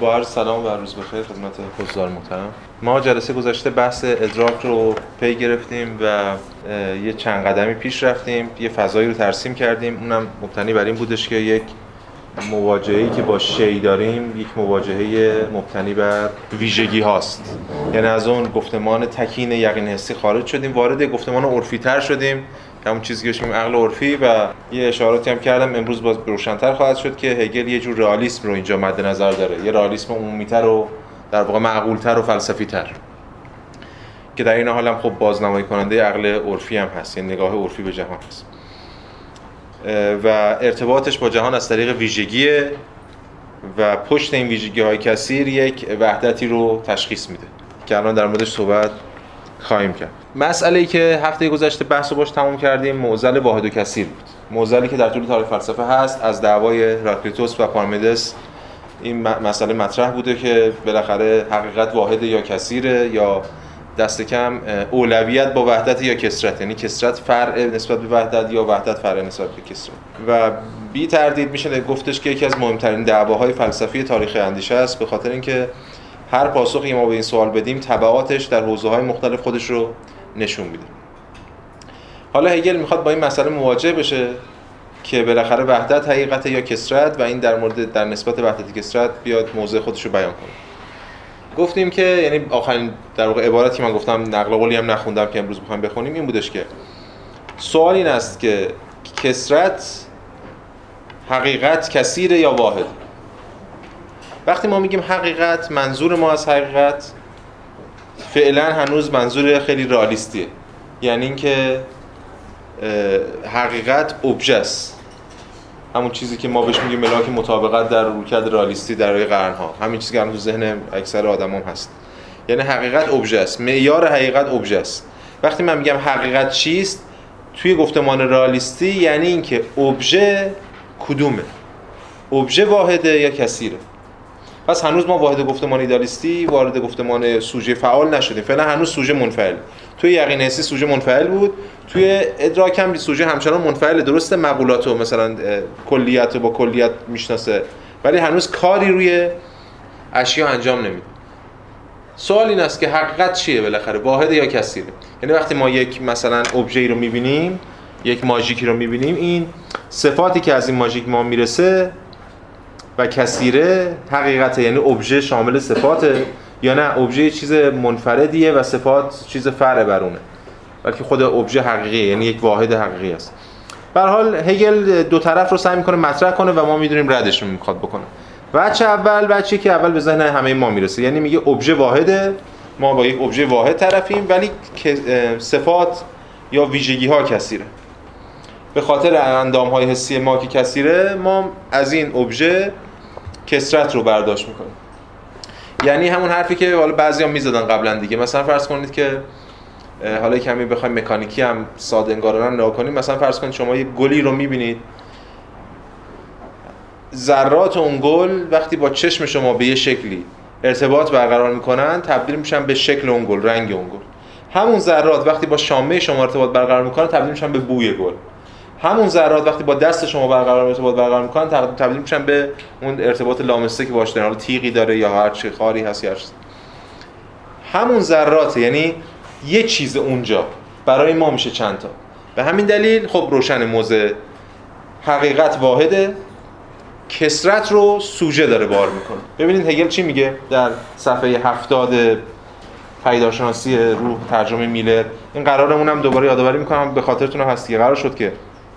با عرض سلام و روز بخیر خدمت حضار محترم. ما جلسه گذشته بحث ادراک رو پی گرفتیم و یه چند قدمی پیش رفتیم یه فضایی رو ترسیم کردیم. اونم مبتنی بر این بودش که یک مواجهه‌ای که با شی داریم یک مواجهه مبتنی بر ویژگی هاست. یعنی از اون گفتمان تکین یقین حسی خارج شدیم وارد گفتمان عرفی تر شدیم. همون چیزی که عقل عرفی و یه اشاراتی هم کردم. امروز باز روشنتر خواهد شد که هگل یه جور رئالیسم رو اینجا مد نظر داره. یه رئالیسم عمومیتر و در واقع معقولتر و فلسفی تر که در این حال هم خب بازنمایی کننده عقل عرفی هم هست یعنی نگاه عرفی به جهان هست. و ارتباطش با جهان از طریق ویژگیه و پشت این ویژگی های کثیر یک وحدتی رو تشخیص میده. که الان در موردش صحبت خواهیم کرد. مسئله ای که هفته گذشته بحث باش تموم کردیم معضل واحد و کثیر بود. معضلی که در طول تاریخ فلسفه هست از دعوای راکلیتوس و پارمیدس این مسئله مطرح بوده که بالاخره حقیقت واحد یا کثیره یا دست کم اولویت با وحدت یا کسرت یعنی کسرت فرع نسبت به وحدت یا وحدت فرع نسبت به کسرت و بی تردید میشه گفتش که یکی از مهمترین دعواهای فلسفی تاریخ اندیشه است به خاطر اینکه هر پاسخی ما به این سوال بدیم تبعاتش در حوزه های مختلف خودش رو نشون میده. حالا هگل می‌خواد با این مسئله مواجه بشه که بالاخره وحدت حقیقت یا کسرت و این در مورد در نسبت وحدت کسرت بیاد موضع خودش رو بیان کنه. گفتیم که یعنی آخرین در واقع عبارتی من گفتم نقل قولی هم نخوندم که امروز می‌خوایم بخونیم این بودش که سوال این است که کسرت حقیقت کثیر یا واحد؟ وقتی ما میگیم حقیقت منظور ما از حقیقت فعلا هنوز منظور خیلی رالیستیه یعنی اینکه حقیقت ابژه همون چیزی که ما بهش میگیم ملاک مطابقت در رویکرد رالیستی در روی قرنها. همین چیزی که تو ذهن اکثر آدم هم هست. یعنی حقیقت ابژه است. معیار حقیقت ابژه وقتی من میگم حقیقت چیست توی گفتمان رالیستی یعنی اینکه ابژه کدومه؟ ابژه واحده یا کثیره؟ پس هنوز ما واحد گفتمان ایدالیستی وارد گفتمان سوژه فعال نشدیم. فعلا هنوز سوژه منفعل. توی یقین حسی سوژه منفعل بود. توی ادراک هم سوژه همچنان منفعل درسته مقولات و مثلا کلیت با کلیت می‌شناسه. ولی هنوز کاری روی اشیا انجام نمیده. سوال این است که حقیقت چیه بالاخره؟ واحد یا کثیره یعنی وقتی ما یک مثلا ابژه رو می‌بینیم یک ماژیکی رو می‌بینیم این صفاتی که از این ماژیک ما می‌رسه و کثیره حقیقت یعنی ابژه شامل صفاته یا نه؟ ابژه چیز منفردیه و صفات چیز فرع برونه بلکه خود ابژه حقیقیه یعنی یک واحد حقیقی است. به حال هگل دو طرف رو سعی می‌کنه مطرح کنه و ما می‌دونیم ردش رو می‌خواد بکنه. بچه اول بچه که اول به ذهن همه ما می‌رسه. یعنی میگه ابژه واحده ما با یک ابژه واحد طرفیم ولی صفات یا ویژگی ها کثیره. به خاطر اندام های حسی ما که کثیره ما از این ابژه کسرت رو برداشت می‌کنه. یعنی همون حرفی که حالا بعضیا می‌زدن قبلا دیگه. مثلا فرض کنید که حالا کمی بخوایم مکانیکی هم ساده انگارانه نگاه کنیم. مثلا فرض کنید شما یه گلی رو می‌بینید. ذرات اون گل وقتی با چشم شما به یه شکلی ارتباط برقرار می‌کنن تبدیل میشن به شکل اون گل رنگ اون گل. همون ذرات وقتی با شامه شما ارتباط برقرار می‌کنن تبدیل میشن به بوی گل. همون ذرات وقتی با دست شما برقرار ارتباط برقرار می‌کنن تبدیل میشن به اون ارتباط لامسه که باش دارن. تیغی داره یا هر چی خاری هست یا همون ذرات یعنی یه چیز اونجا. برای ما میشه چند تا. به همین دلیل خب روشن موزه حقیقت واحده. کسرت رو سوژه داره بار می‌کنه. ببینید هگل چی میگه در صفحه هفتاد پیداشناسی روح ترجمه میلر. این قرارمون هم دوباره یادآوری می‌کنم به خاطرتون هست قرار شد که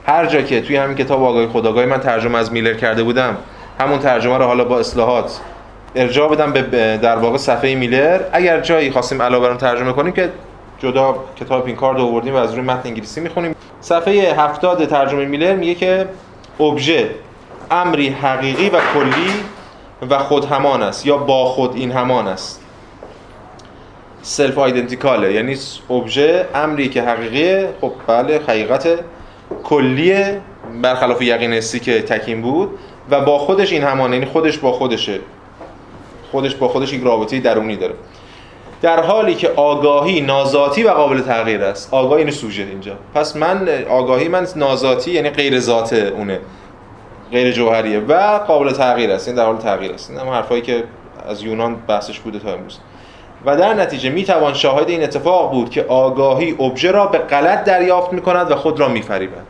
هر جا که توی همین کتاب آگاهی خداگاهی من ترجمه از میلر کرده بودم همون ترجمه رو حالا با اصلاحات ارجاع بدم به در واقع صفحه میلر. اگر جایی خواستیم علاوه بر ترجمه کنیم که جدا کتاب این کار آوردیم و از روی متن انگلیسی می‌خونیم. صفحه 70 ترجمه میلر میگه که ابژه امری حقیقی و کلی و خود همان است یا با خود این همان است. سلف آیدنتیکاله یعنی ابژه امری که حقیقیه خب بله حقیقت کلیه برخلاف یقین حسی که تکیم بود و با خودش این همانه یعنی خودش با خودشه. خودش با خودش یک رابطه درونی داره. در حالی که آگاهی نازاتی و قابل تغییر است. آگاهی این سوژه اینجا. پس من آگاهی من نازاتی یعنی غیر ذات اونه. غیر جوهریه و قابل تغییر است. این در حال تغییر است. این هم حرفایی که از یونان بحثش بوده تا امروز. و در نتیجه می توان شاهد این اتفاق بود که آگاهی ابژه را به غلط دریافت می کند و خود را می فریبد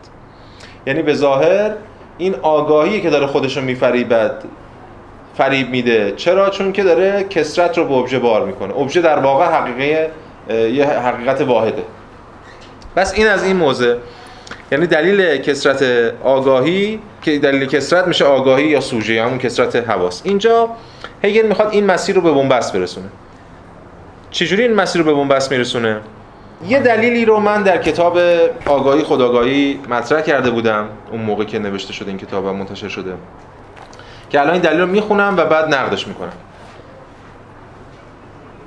یعنی به ظاهر این آگاهی که داره خودش رو میفریبد فریب میده. چرا؟ چون که داره کسرت رو به ابژه بار می‌کنه. ابژه در واقع حقیقه یه حقیقت واحده. بس این از این موضع. یعنی دلیل کسرت آگاهی که دلیل کسرت میشه آگاهی یا سوژه یا همون کسرت حواس. اینجا هگل می‌خواد این مسیر رو به بنبست برسونه. چجوری این مسیر رو به بنبست میرسونه؟ یه دلیلی رو من در کتاب آگاهی خداگاهی مطرح کرده بودم اون موقع که نوشته شده این کتاب منتشر شده که الان این دلیل رو می‌خونم و بعد نقدش می‌کنم.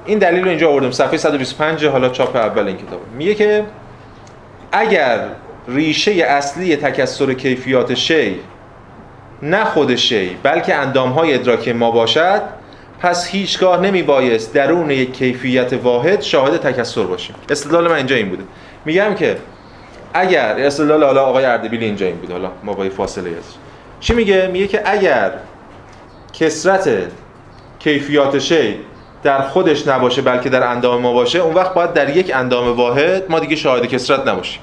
این دلیل رو اینجا آوردم صفحه 125 حالا چاپ اول این کتاب. میگه که اگر ریشه اصلی تکسر کیفیات شی نه خود شی بلکه اندامهای ادراکی ما باشد پس هیچگاه نمی بایست درون یک کیفیت واحد شاهد تکسر باشیم استدلال من اینجا این بوده. میگم که اگر استدلال حالا آقای اردبیل اینجا این بود حالا ما با فاصله است چی میگه؟ میگه که اگر کسرت کیفیات شی در خودش نباشه بلکه در اندام ما باشه اون وقت باید در یک اندام واحد ما دیگه شاهد کسرت نباشیم.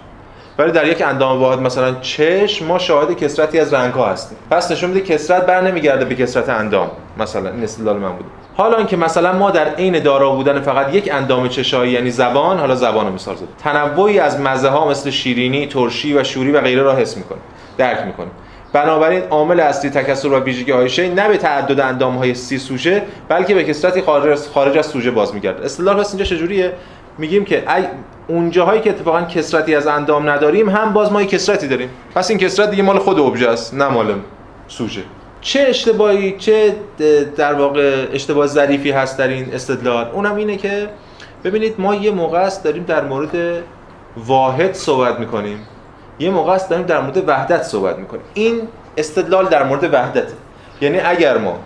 ولی در یک اندام واحد مثلا چشم ما شاهد کسرتی از رنگ ها هستیم. پس نشون میده کسرت بر نمیگرده به کسرت اندام مثلا این استدلال من بود حالا اینکه مثلا ما در عین دارا بودن فقط یک اندام چشایی یعنی زبان حالا زبان رو مثال زد تنوعی از مزه ها مثل شیرینی ترشی و شوری و غیره را حس می‌کنیم درک می‌کنیم. بنابراین عامل اصلی تکثر و ویژگی های نه به تعدد اندام های سی سوژه بلکه به کسرتی خارج از خارج از سوژه باز میگرده اصطلاح پس اینجا چجوریه؟ میگیم که اون جاهایی که اتفاقا کسرتی از اندام نداریم هم باز ما کسرتی داریم. پس این کسرت دیگه مال خود ابژه است نه مال سوژه. چه اشتباهی چه در واقع اشتباه ظریفی هست در این استدلال؟ اونم اینه که ببینید ما یه موقع است داریم در مورد واحد صحبت می‌کنیم. یه موقع است داریم در مورد وحدت صحبت می‌کنیم. این استدلال در مورد وحدته. یعنی اگر ما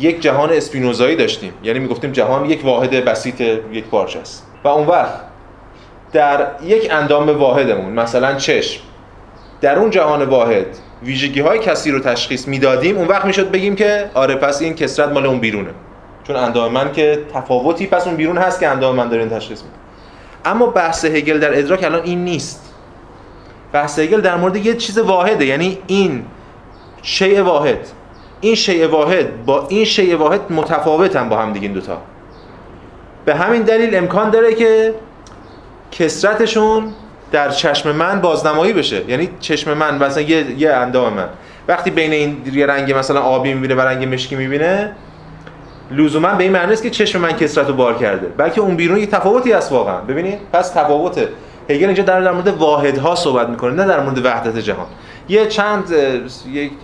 یک جهان اسپینوزایی داشتیم یعنی می‌گفتیم جهان یک واحد بسیط یک پارچه است. و اون وقت در یک اندام واحدمون مثلا چشم. در اون جهان واحد ویژگی های کسی رو تشخیص می‌دادیم اون وقت می‌شد بگیم که آره پس این کسرت مال اون بیرونه. چون اندام من که تفاوتی پس اون بیرون هست که اندام من داره تشخیص میده. اما بحث هگل در ادراک الان این نیست. بحث هگل در مورد یه چیز واحده یعنی این شیء واحد. این شیء واحد با این شیء واحد متفاوتن با هم دیگه این دوتا. به همین دلیل امکان داره که کسرتشون در چشم من بازنمایی بشه. یعنی چشم من مثلا یه, یه اندام من. وقتی بین این یه رنگ مثلا آبی می‌بینه و رنگ مشکی می‌بینه لزوما به این معنی است که چشم من کسرت رو بار کرده. بلکه اون بیرون یه تفاوتی هست واقعا. ببینید؟ پس تفاوته هگل اینجا در, در مورد واحدها صحبت می‌کنه نه در مورد وحدت جهان. یه چند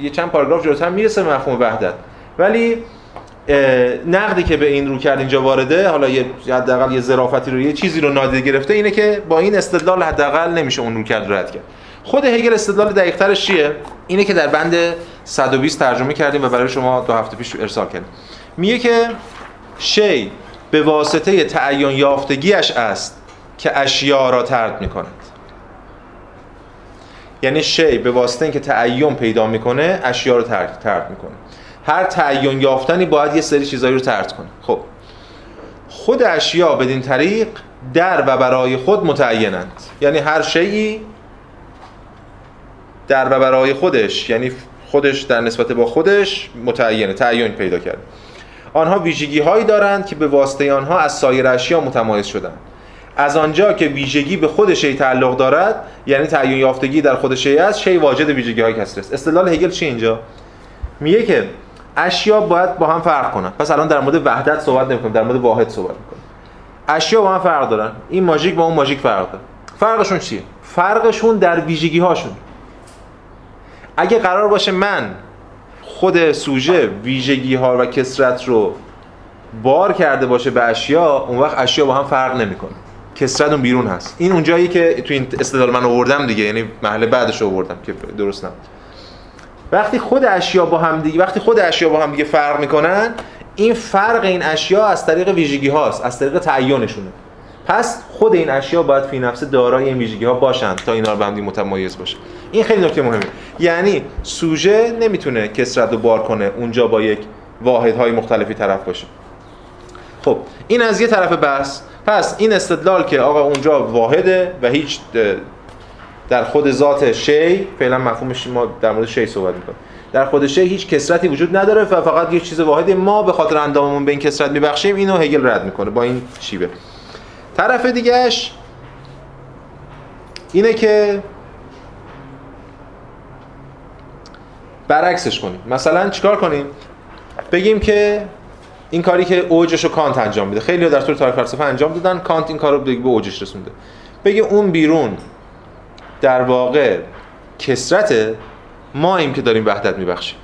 یه چند پاراگراف جلوتر می‌رسه به مفهوم وحدت. ولی نقدی که به این رو کرد اینجا وارده حالا یه حداقل یه ظرافتی رو یه چیزی رو نادیده گرفته اینه که با این استدلال حداقل نمیشه اون رو کرد رد کرد. خود هگل استدلال دقیق‌ترش چیه؟ اینه که در بند 120 ترجمه کردیم و برای شما دو هفته پیش ارسال کردیم. میگه که شی به واسطه تعین یافتگیش است که اشیا را ترد می‌کند. یعنی شی به واسطه اینکه تعین پیدا می‌کنه اشیا رو ترد, می‌کنه. هر تعین یافتنی باید یه سری چیزایی رو ترد کنه. خب. خود اشیا بدین طریق در و برای خود متعینند. یعنی هر شیعی در و برای خودش یعنی خودش در نسبت با خودش متعینه تعین پیدا کرد. آنها ویژگی هایی دارند که به واسطه آنها از سایر اشیا متمایز شدند. از آنجا که ویژگی به خود شی تعلق دارد یعنی تعین یافتگی در خود شی است شی واجد ویژگی های کسر است. استدلال هگل چی اینجا؟ میگه که اشیا باید با هم فرق کنن. پس الان در مورد وحدت صحبت نمی‌کنیم در مورد واحد صحبت می‌کنیم. اشیا با هم فرق دارن. این ماژیک با اون ماژیک فرق داره. فرقشون چیه؟ فرقشون در ویژگی هاشون اگه قرار باشه من خود سوژه ویژگی ها و کسرت رو بار کرده باشه به اشیا اون وقت اشیا با هم فرق نمی‌کنه. کسرت اون بیرون هست. این اونجایی که تو این استدلال من آوردم دیگه یعنی محل بعدش آوردم که درست نبود. وقتی خود اشیا با هم دیگه وقتی خود اشیا با هم دیگه فرق می‌کنن این فرق این اشیا از طریق ویژگی هاست از طریق تعینشونه. پس خود این اشیا باید فی نفس دارای این ویژگی ها باشند تا اینا رو به متمایز باشه. این خیلی نکته مهمه. یعنی سوژه نمی‌تونه کسرت رو بار کنه اونجا با یک واحدهای مختلفی طرف باشه. خب این از یه طرف بحث. پس این استدلال که آقا اونجا واحده و هیچ در خود ذات شی فعلا مفهومش ما در مورد شی صحبت می‌کنیم. در خود شی هیچ کسرتی وجود نداره فقط یه چیز واحدی ما به خاطر انداممون به این کسرت میبخشیم اینو هگل رد می‌کنه با این شیبه طرف دیگهش اینه که برعکسش کنیم. مثلا چیکار کنیم؟ بگیم که این کاری که اوجش رو کانت انجام میده. خیلی در طول تاریخ فلسفه انجام دادن کانت این کارو به اوجش رسونده. بگیم اون بیرون در واقع کسرت ما ایم که داریم وحدت میبخشیم.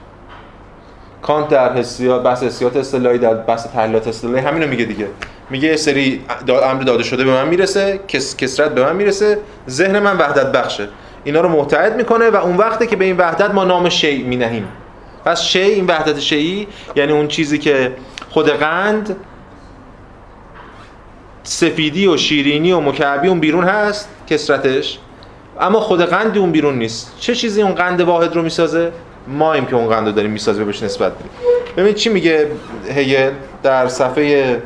کانت در حسیات بحث حسیات اصطلاحی در بحث تحلیلات اصطلاحی همینو میگه دیگه. میگه یه سری امر داده شده به من می‌رسه کس... کسرت به من می‌رسه ذهن من وحدت بخشه. اینا رو متحد می‌کنه و اون وقته که به این وحدت ما نام شی مینهیم. پس شی این وحدت شیعی یعنی اون چیزی که خود قند سفیدی و شیرینی و مکعبی اون بیرون هست کسرتش. اما خود قند اون بیرون نیست. چه چیزی اون قند واحد رو می‌سازه؟ مایم که اون قند رو داریم می‌سازه بهش نسبت بدیم ببینید چی میگه هگل در صفحه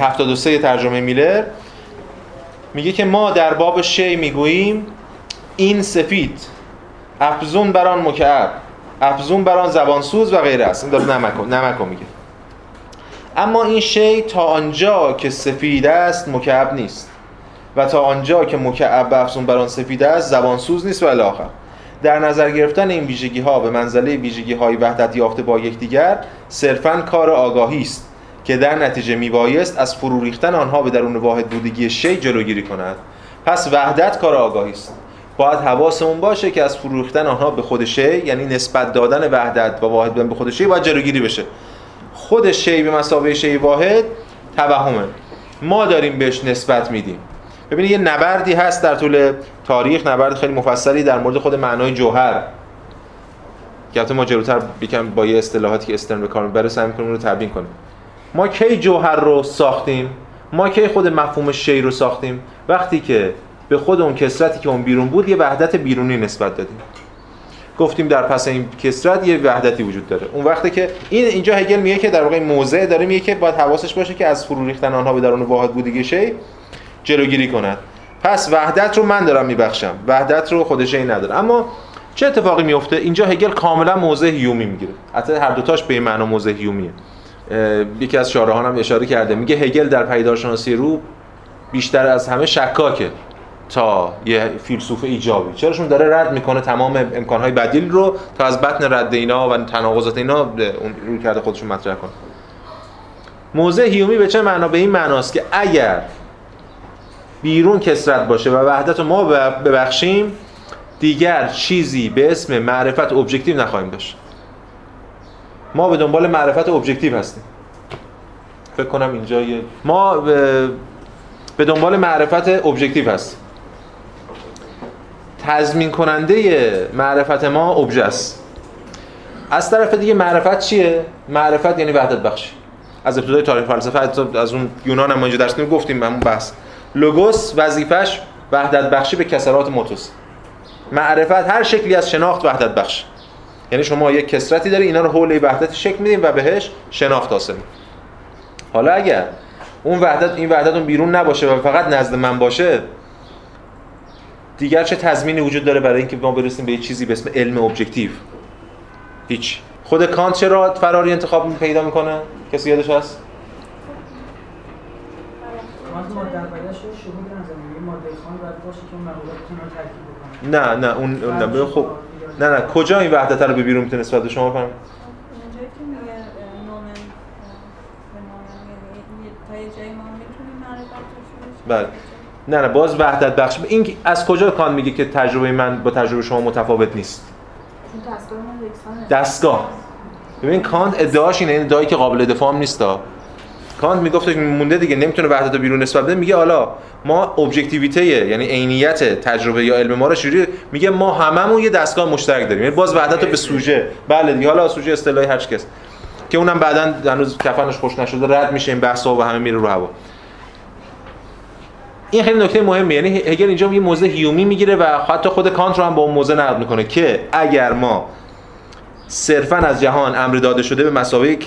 73 ترجمه میلر؟ میگه که ما در باب شی می‌گوییم این سفید افزون بران مکعب افزون بران زبانسوز و غیره است. این داره نمکو نمکو میگه. اما این شی تا آنجا که سفید است مکعب نیست. و تا آنجا که مکعب افزون بران سفید است زبانسوز نیست و الاخر در نظر گرفتن این ویژگی ها به منزله ویژگی های وحدت یافته با یکدیگر صرفا کار آگاهی است که در نتیجه میبایست از فرو ریختن آنها به درون واحد بودگی شی جلوگیری کند. پس وحدت کار آگاهی است. باید حواسمون باشه که از فرو ریختن آنها به خود شی یعنی نسبت دادن وحدت و واحد به خود شی باید جلوگیری بشه. خود شی به مسابقه شی واحد توهمه. ما داریم بهش نسبت میدیم. ببینید یه نبردی هست در طول تاریخ نبرد خیلی مفصلی در مورد خود معنای جوهر. که ما جلوتر بیکم با یه اصطلاحاتی که استرن به کار می‌بره سعی می‌کنیم رو تبیین کنیم. ما کی جوهر رو ساختیم؟ ما کی خود مفهوم شی رو ساختیم؟ وقتی که به خود اون کسرتی که اون بیرون بود یه وحدت بیرونی نسبت دادیم. گفتیم در پس این کسرت یه وحدتی وجود داره. اون وقتی که این اینجا هگل میگه که در واقع موضع داره میگه که باید حواسش باشه که از فرو ریختن آنها به درون واحد بودگی شی جلوگیری کند. پس وحدت رو من دارم میبخشم. وحدت رو خود شی نداره. اما چه اتفاقی میفته اینجا هگل کاملا موضع هیومی می‌گیره. حتی هر دوتاش به این معنا موضع هیومیه. یکی از شارحان هم اشاره کرده. میگه هگل در پیدارشناسی رو بیشتر از همه شکاکه تا یه فیلسوف ایجابی. چراشون داره رد می‌کنه تمام امکانهای بدیل رو تا از بطن رد اینا و تناقضات اینا اون روی کرده خودشون مطرح کنه. موضع هیومی به چه معنا؟ به این معناست که اگر بیرون کثرت باشه و وحدت رو ما ببخشیم دیگر چیزی به اسم معرفت objective نخواهیم داشت. ما به دنبال معرفت objective هستیم. فکر کنم اینجا یه ما به دنبال معرفت objective هستیم. تضمین کننده معرفت ما ابژه است. از طرف دیگه معرفت چیه؟ معرفت یعنی وحدت بخشی. از ابتدای تاریخ فلسفه از اون یونان هم اینجا درس گفتیم همون بحث. لوگوس وظیفش وحدت بخشی به کثرات موتوس. معرفت هر شکلی از شناخت وحدت بخش یعنی شما یک کثرتی داری اینا رو حول وحدت شکل میدیم و بهش شناخت حاصل حالا اگر اون وحدت این وحدت اون بیرون نباشه و فقط نزد من باشه دیگر چه تضمینی وجود داره برای اینکه ما برسیم به چیزی به اسم علم objective؟ هیچ. خود کانت چرا فراری انتخاب پیدا می‌کنه؟ کسی یادش هست؟ نه نه اون نه خب. نه نه کجا این وحدت رو به بیرون می‌تونه نسبت به شما فهم بله. نه نه باز وحدت بخش. این از کجا کان میگه که تجربه من با تجربه شما متفاوت نیست؟ دستگاه ببین کانت ادعاش اینه این ادعایی که قابل دفاع هم نیست کانت می‌گفت مونده دیگه نمی‌تونه وحدت رو بیرون نسبت بده میگه حالا ما objectivity یعنی عینیت تجربه یا علم ما رو شورای میگه ما هممون یه دستگاه مشترک داریم یعنی باز وحدت رو به سوژه. بله دیگه حالا سوژه اصطلاحی هر کس. که اونم بعدا هنوز کفنش خوش نشده رد میشه این بحثا و همه میره رو هوا. این خیلی نکته مهمه یعنی هگل اینجا یه موضع هیومی می‌گیره و حتی خود کانت رو هم با اون موضع نقد می‌کنه که اگر ما صرفا از جهان امر داده شده به مسابقه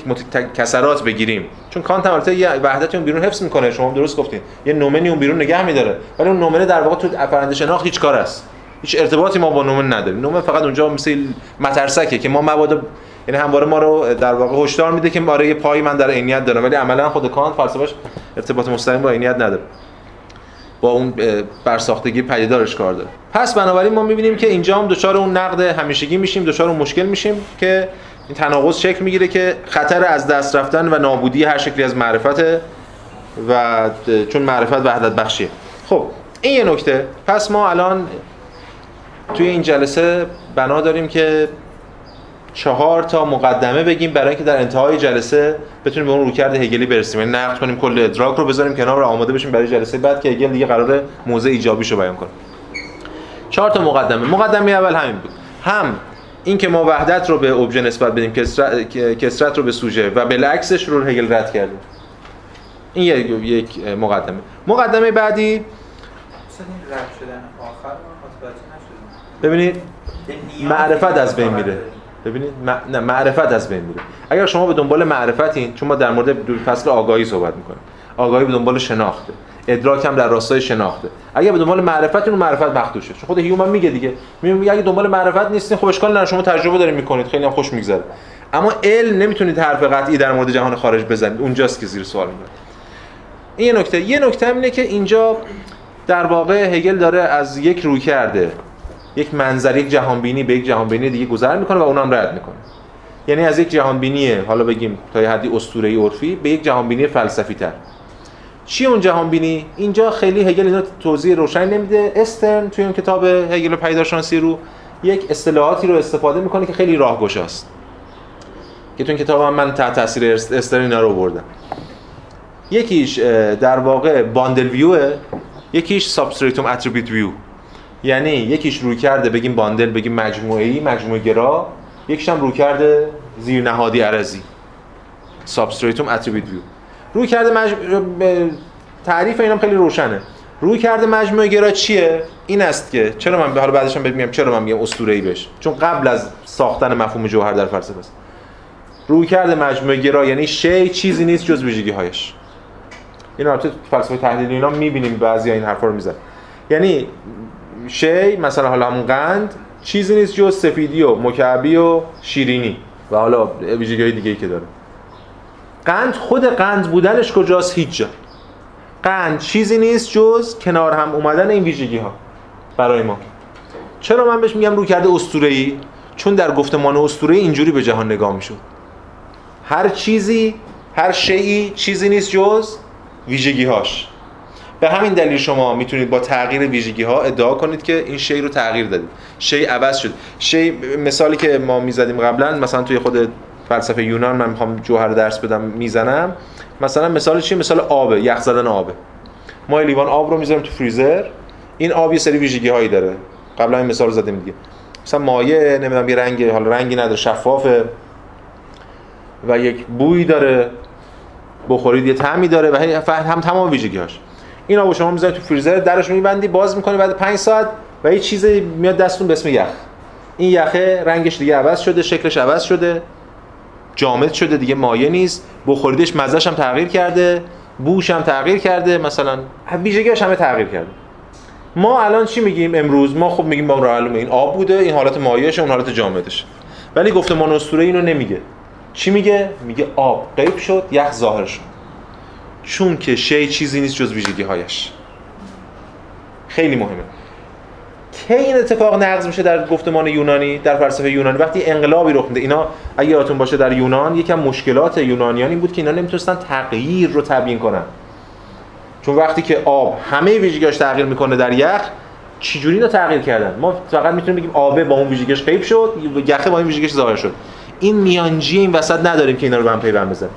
کسرات بگیریم. چون کانت البته یه وحدت اون بیرون حفظ می‌کنه. شما درست گفتین. یه نومنی اون بیرون نگه میداره. ولی اون نومنه در واقع تو پرنده شناخت هیچ کار است. هیچ ارتباطی ما با نومن نداریم. نومن فقط اونجا مثل مترسکه که ما مبادا یعنی همواره ما رو در واقع هشدار میده که برای پای من در عینیت دارم. ولی عملا خود کانت فلسفه‌اش ارتباط مستقیم با عینیت نداره. با اون برساختگی پدیدارش کار داره. پس بنابراین ما می‌بینیم که اینجا هم دچار اون نقد همیشگی میشیم دچار اون مشکل میشیم که این تناقض شکل می‌گیره که خطر از دست رفتن و نابودی هر شکلی از معرفت و چون معرفت وحدت بخشیه. خب این یه نکته. پس ما الان توی این جلسه بنا داریم که چهار تا مقدمه بگیم برای اینکه در انتهای جلسه بتونیم به اون رویکرد هگلی برسیم. یعنی نقد کنیم کل ادراک رو بذاریم کنار و آماده بشیم برای جلسه بعد که هگل دیگه قراره موضع ایجابیشو بیان کنه. چهار تا مقدمه. مقدمه اول همین بود. هم اینکه ما وحدت رو به ابژه نسبت بدیم کسرت رو به سوژه و بالعکسش رو هگل رد کردیم. این یک مقدمه. مقدمه بعدی ببینید معرفت از بین میره. ببینید معرفت از بین میره. اگر شما به دنبال معرفتین چون ما در مورد فصل آگاهی صحبت می‌کنیم. آگاهی به دنبال شناخته. ادراک هم در راستای شناخته. اگر به دنبال معرفت اون معرفت مخدوشه چون خود هیومن میگه دیگه. میگه اگه دنبال معرفت نیستین خب اشکال نداره شما تجربه دارین می‌کنید. خیلی هم خوش میگذره. اما علم نمی‌تونید حرف قطعی در مورد جهان خارج بزنید. اونجاست که زیر سوال می‌بره این یه نکته یه نکته اینه که اینجا در واقع هگل داره از یک روی کرده. یک منظر یک جهانبینی به یک جهانبینی دیگه گذر می‌کنه و اونم رد می‌کنه. یعنی از یک جهانبینی حالا بگیم تا یه حدی اسطوره‌ای عرفی به یک جهانبینی فلسفی تر. چی اون جهانبینی؟ اینجا خیلی هگل اینا توضیح روشن نمیده. استرن توی اون کتاب هگل پدیدارشناسی رو یک اصطلاحاتی رو استفاده می‌کنه که خیلی راهگشاست که تو این کتاب من تحت تاثیر استرن اینا رو بردم یکیش در واقع bundle view ه. یکیش substratum attribute view. یعنی یکیش رویکرده بگیم bundle بگیم مجموعه‌ای مجموعه گرا. یکیش هم رویکرده زیر نهادی عرضی. سابستریتوم اتریبیوت ویو روی کرده مج... تعریف اینم خیلی روشنه. روی کرده مجموعه گرا چیه؟ این است که چرا من به حال بعدش هم میگم چرا من میگم اسطوره‌ای بش چون قبل از ساختن مفهوم جوهر در فلسفه است. روی کرده مجموعه گرا یعنی شی چیزی نیست جز ویژگی هایش این البته فلسفه تحلیلی اینا می‌بینیم بعضی این حرفا رو می‌زنن. یعنی شی مثلا حالا همون قند چیزی نیست جز سفیدی و مکعبی و شیرینی. و حالا ویژگی دیگه ای که داره. قند خود قند بودنش کجاست؟ هیچ جا. قند چیزی نیست جز کنار هم اومدن این ویژگی ها برای ما. چرا من بهش میگم رو کرده اسطوره‌ای؟ چون در گفتمان اسطوره‌ای اینجوری به جهان نگاه می‌شد. هر چیزی هر شیئی چیزی نیست جز ویژگی هاش به همین دلیل شما می‌تونید با تغییر ویژگی ها ادعا کنید که این شی رو تغییر دادید. شی عوض شد. شی مثالی که ما می‌زدیم قبلا مثلا توی خود فلسفه یونان من می‌خوام جوهر درس بدم می‌زنم. مثلا مثال چی؟ مثال آبه یخ زدن آبه. ما لیوان آب رو می‌ذاریم تو فریزر. این آب یه سری ویژگی هایی داره. قبلا این مثال رو زدیم دیگه. مثلا مایع نمی‌دونم یه رنگ حالا رنگی نداره شفافه. و یک بوی داره. بخورید یه طعمی داره. و هم تمام ویژگی هاش این آبو شما می‌ذاری تو فریزر درش میبندی باز می‌کنی بعد 5 ساعت و یه چیزی میاد دستتون به اسم یخ. این یخه رنگش دیگه عوض شده شکلش عوض شده جامد شده دیگه مایه نیست. بخوریدش مزهش هم تغییر کرده بوش هم تغییر کرده مثلا ویژگیش همه تغییر کرده. ما الان چی میگیم امروز؟ ما خب میگیم با معلومه این آب بوده این حالت مایعش اون حالت جامدش ولی گفتمان اسطوره اینو نمیگه. چی میگه؟ میگه آب غیب شد یخ ظاهر شد. چون که شی چیزی نیست جز ویژگی هایش خیلی مهمه. کی این اتفاق نقض میشه در گفتمان یونانی در فلسفه یونانی؟ وقتی انقلابی رخ میده. اینا اگه یادتون باشه در یونان یکم مشکلات یونانیان این بود که اینا نمی‌تونستن تغییر رو تبیین کنن. چون وقتی که آب همه ویژگیاش تغییر می‌کنه در یخ چجوری رو تغییر کردن؟ ما فقط می‌تونیم بگیم آبه با اون ویژگیش غیب شد یخه با این ویژگیش ظاهر شد. این میانجی این وسط نداریم که اینا رو به هم پیوند بزنیم.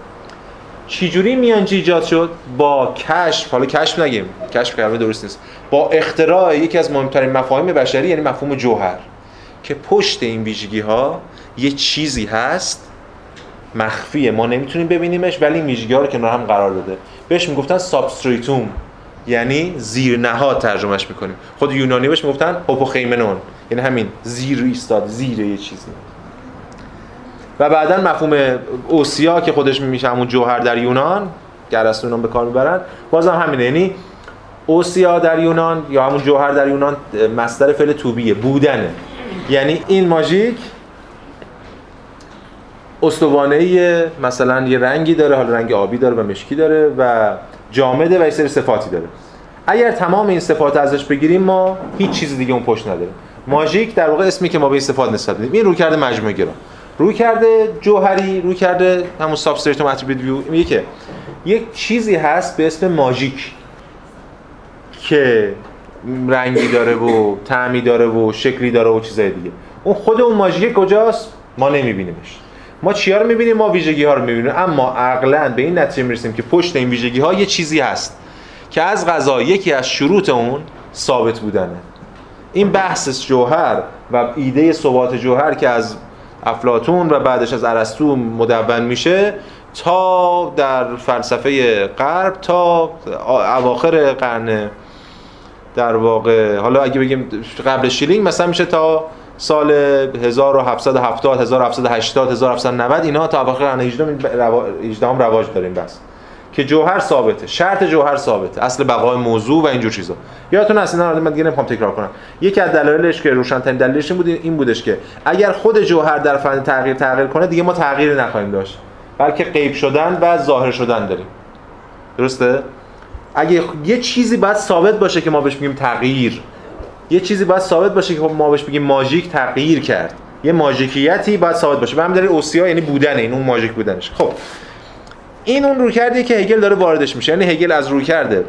چجوری میانجی ایجاد شد؟ با کشف حالا کشف نگیم کشف کلمه درست نیست. با اختراع یکی از مهمترین مفاهیم بشری یعنی مفهوم جوهر که پشت این ویژگی ها یه چیزی هست مخفیه. ما نمی‌تونیم ببینیمش ولی این ویژگی ها رو کنار هم قرار داده بهش می‌گفتن سابستریتوم یعنی زیر نهاد ترجمهش می‌کنیم. خود یونانی بهش می‌گفتن هوپوخیمنون یعنی همین زیر ایستاد زیر یه چیزی. و بعدا مفهوم اوسیا که خودش میشه همون جوهر در یونان گرستونان به کار می‌برن. بازم همینه یعنی اوسیا در یونان یا همون جوهر در یونان مصدر فعل توبیه بودنه. یعنی این ماژیک استوانه مثلا یه رنگی داره حالا رنگ آبی داره و مشکی داره و جامده و یه سری صفاتی داره. اگر تمام این صفات ازش بگیریم ما هیچ چیز دیگه اون پشت نداره ماژیک در واقع اسمی که ما به این صفات نسبت میدیم. این رو کرده مجموعه گرا روی کرده جوهری روی کرده همون سابستریت و ویو میگه که یک چیزی هست به اسم ماژیک که رنگی داره و طعمی داره و شکلی داره و چیزای دیگه. اون خود اون ماژیک کجاست؟ ما نمیبینیمش. ما چیا رو می‌بینیم؟ ما ویژگی ها رو می‌بینیم. اما عقلا به این نتیجه می‌رسیم که پشت این ویژگی ها یه چیزی هست که از غذا یکی از شروط اون ثابت بودنه. این بحث جوهر و ایده ثبات جوهر که از افلاتون و بعدش از ارسطو مدون میشه تا در فلسفه غرب تا اواخر قرن در واقع. حالا اگه بگیم قبل شیلینگ مثلا میشه تا سال 1770 1780 1790 اینا تا اواخر قرن 18 هم رواج داریم بس. که جوهر ثابته شرط جوهر ثابته اصل بقای موضوع و اینجور چیزا. یادتون هست اینا من دیگه نمی‌خوام تکرار کنم. یکی از دلایلش که روشن ترین دلیلش این بود این بودش که اگر خود جوهر در فن تغییر تغییر کنه دیگه ما تغییری نخواهیم داشت. بلکه غیب شدن و ظاهر شدن داریم. درسته؟ اگه یه چیزی باید ثابت باشه که ما بهش میگیم تغییر یه چیزی باید ثابت باشه که ما بهش بگیم ماژیک تغییر کرد. یه ماژیکیتی باید ثابت باشه. به همین دلیل اوسیا یعنی بودن این اون ماژیک بودنش. خب این اون رو کردیه که هگل داره واردش میشه. یعنی هگل از رو کرده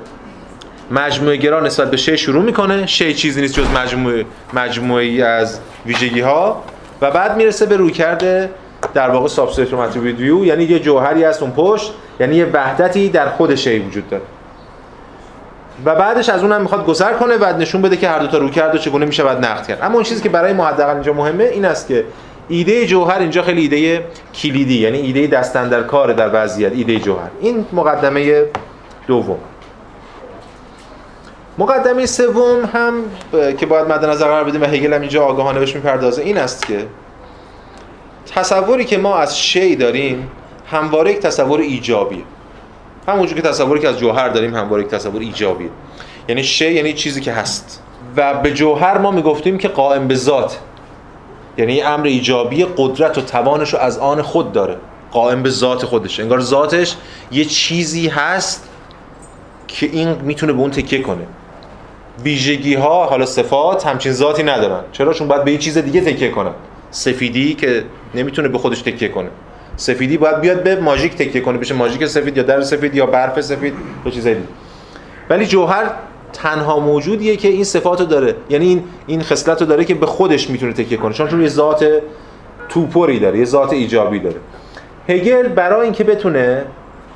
مجموعه گرا نسبت به شی شروع می‌کنه. شی چیزی نیست جز مجموعه مجموعه از ویژگی ها و بعد می‌رسه به روی کرده در واقع سابستریت ویو یعنی یه جوهری از اون پشت. یعنی یه وحدتی در خود شی وجود داره. و بعدش از اونم می‌خواد گذر کنه و نشون بده که هر دو تا رو کرد و چگونه میشه بعد نقد کرد. اما اون چیزی که برای ما حداقل اینجا مهمه این است که ایده جوهر اینجا خیلی ایده کلیدی یعنی ایده دستن در کار در وضعیت ایده جوهر. این مقدمه دوم. مقدمه سوم هم که باید مد نظر قرار بدیم و هگل هم اینجا آگاهانه بهش می‌پردازه این است که تصوری که ما از شی داریم همواره یک تصور ایجابیه. همونجور که تصوری که از جوهر داریم همواره یک تصور ایجابیه. یعنی شی یعنی چیزی که هست. و به جوهر ما می‌گفتیم که قائم به ذات. یعنی امر ایجابی قدرت و توانش رو از آن خود داره. قائم به ذات خودش. انگار ذاتش یه چیزی هست که این می‌تونه به اون تکیه کنه. ویژگی ها حالا صفات همچین ذاتی ندارن. چرا؟ چون باید به یه چیز دیگه تکیه کنن. سفیدی که نمی‌تونه به خودش تکیه کنه. سفیدی باید بیاد به ماژیک تکیه کنه. بشه ماژیک سفید یا در سفید یا برف سفید یا چیز دیگه. ولی جوهر تنها موجودیه که این صفاتو داره. یعنی این این خصلت داره که به خودش می‌تونه تکیه کنه. چون چون یه ذات توپوری داره یه ذات ایجابی داره. هگل برای اینکه بتونه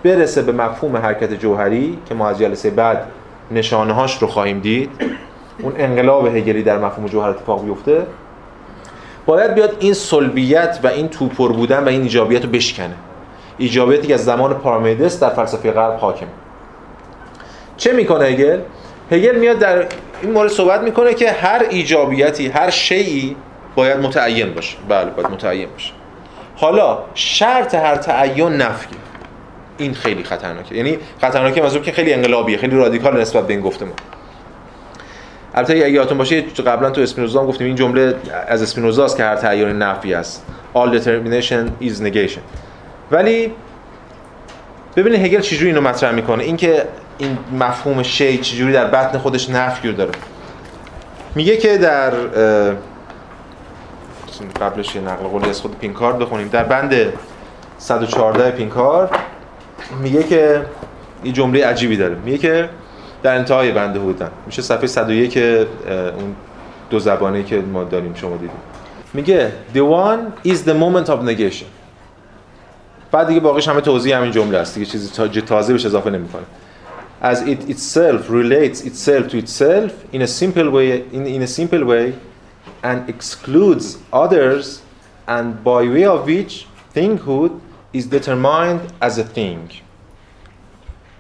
برسه به مفهوم حرکت جوهری که ما از جلسه بعد نشانه هاش رو خواهیم دید اون انقلاب هگلی در مفهوم جوهر اتفاق بیفته باید بیاد این سلبیت و این توپر بودن و این ایجابیت رو بشکنه. ایجابیتی که از زمان پارمیدس در فلسفه غرب حاکم چه می‌کنه هگل؟ هگل میاد در این مورد صحبت می‌کنه که هر ایجابیتی هر شیعی باید متعین باشه. بله باید متعین باشه. حالا شرط هر تعین نفیه این خیلی خطرناکه. یعنی خطرناکه منظور که خیلی انقلابیه خیلی رادیکال نسبت به این گفته ما البته اگه یادتون باشه قبلا تو اسپینوزا هم گفتیم این جمله از اسپینوزا است که هر تعین نفی است. All determination is negation. ولی ببینید هگل چجوری اینو مطرح می‌کنه؟ اینکه این مفهوم شی چجوری در بطن خودش نفی داره. میگه که در قبلش یه نقل قولی از خود پینکارد بخونیم. در بند 114 پینکار میگه که این جمله عجیبی داره. میگه که در انتهای بنده بودن میشه صفحه 101 اون دو زبانه که ما داریم شما دیدیم. میگه the one is the moment of negation. بعد دیگه باقیش همه توضیح همین جمله است. دیگه چیزی تازه بهش اضافه نمی‌کنه. As it itself relates itself to itself in a simple way in, in a simple way and excludes others and by way of which thinghood is determined as a thing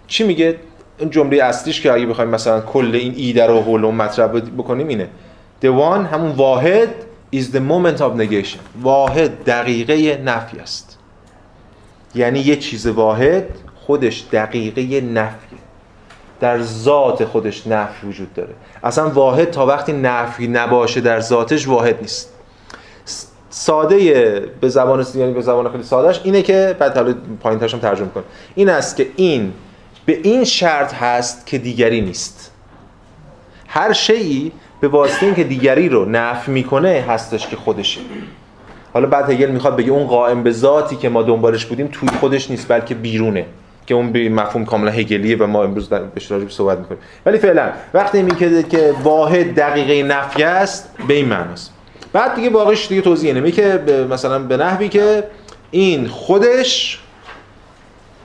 چی میگه این جمله اصلیش که اگه بخوایم مثلا کل این ایده رو حول مطرح بکنیم اینه the one همون واحد is the moment of negation واحد دقیقه نفی است یعنی یه چیز واحد خودش دقیقه نفیه در ذات خودش نفی وجود داره. اصلا واحد تا وقتی نفی نباشه در ذاتش واحد نیست. ساده به زبان یعنی به زبان خیلی سادهش اینه که بعد حالا پایینترش هم ترجمه کنم این است که این به این شرط هست که دیگری نیست. هر شیعی به واسطه اینکه دیگری رو نفی می‌کنه هستش که خودشه. حالا بعد هگل می‌خواد بگه اون قائم به ذاتی که ما دنبالش بودیم توی خودش نیست بلکه بیرونه. که اون به مفهوم کاملا هگلیه و ما امروز در به صحبت می‌کنیم. ولی فعلا وقتی میگه که واحد دقیقه نفی است به این معناست. بعد دیگه باقیش دیگه توضیح نمی که مثلا به نحوی که این خودش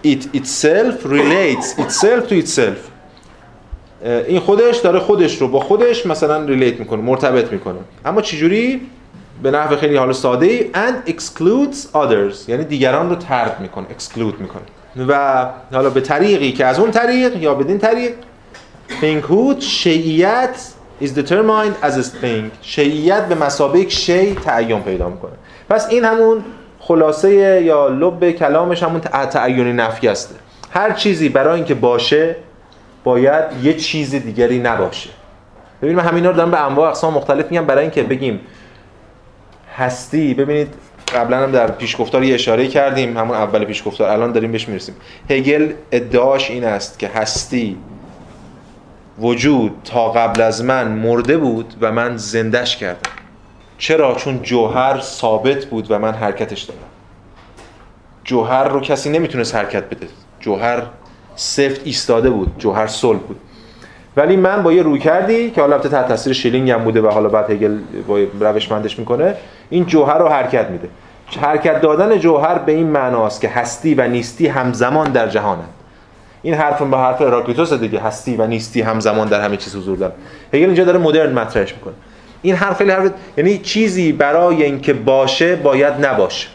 it itself relates itself to itself. این خودش داره خودش رو با خودش مثلا ریلیت می‌کنه مرتبط می‌کنه. اما چجوری؟ به نحو خیلی حال ساده ای and excludes others. یعنی دیگران رو ترد می‌کنه exclude می‌کنه. و حالا به طریقی که از اون طریق یا بدین طریق فینکهود شیعیت is determined as a thing. شیعیت به مسابق شی تعین پیدا می‌کنه. پس این همون خلاصه یا لب کلامش همون تعینی نفی هسته هر چیزی برای اینکه باشه باید یه چیز دیگری نباشه. ببینیم همینا رو دارم به انواع اقسام مختلف میگم برای اینکه بگیم هستی ببینید قبلا هم در پیشگفتار یه اشاره کردیم همون اول پیشگفتار الان داریم بهش می‌رسیم. هگل ادعاش این است که هستی وجود تا قبل از من مرده بود و من زندش کردم. چرا؟ چون جوهر ثابت بود و من حرکتش دادم جوهر رو کسی نمی‌تونست حرکت بده. جوهر سفت ایستاده بود جوهر صلب بود. ولی من با یه روی کردی که حالا تحت تاثیر شیلینگ هم بوده و حالا بعد هگل با روشمندش می‌کنه این جوهر رو حرکت میده. حرکت دادن جوهر به این معناست که هستی و نیستی همزمان در جهانند. این حرف به حرف هراکلیتوس دیگه هستی و نیستی همزمان در همه چیز حضور داره هگل اینجا داره مدرن مطرحش می‌کنه. این حرف خیلی حرف یعنی چیزی برای اینکه باشه باید نباشه.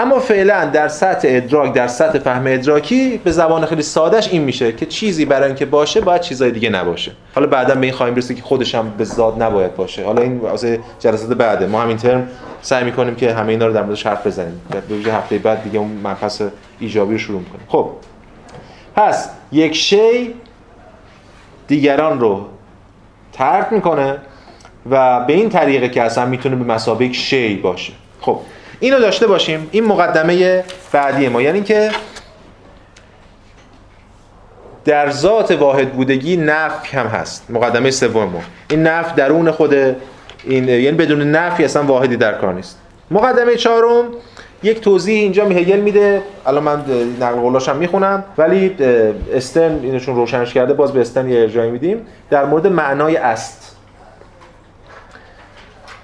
اما فعلا در سطح ادراک در سطح فهم ادراکی به زبان خیلی سادهش این میشه که چیزی برای اینکه باشه باید چیزای دیگه نباشه. حالا بعدا به این خواهیم رسید که خودش هم به ذات نباید باشه. حالا این واسه جلسات بعده. ما همین ترم سعی می‌کنیم که همه اینا رو در موردش حرف بزنیم. به هفته بعد دیگه اون مبحث ایجابی رو شروع می‌کنیم. خب. پس یک شی دیگران رو ترک می‌کنه و به این طریقه که اصلا می‌تونه به مسابق شی باشه. خب. اینو داشته باشیم. این مقدمه بعدی ما. یعنی که در ذات واحد بودگی نفی هم هست. مقدمه سوم ما. این نفی درون خود این یعنی بدون نفی اصلا واحدی در کار نیست. مقدمه چهارم یک توضیح اینجا هگل میده. الان من نقل قولاش هم می‌خونم. ولی استن اینشون روشنش کرده. باز به استن یه ارجایی میدیم. در مورد معنای است.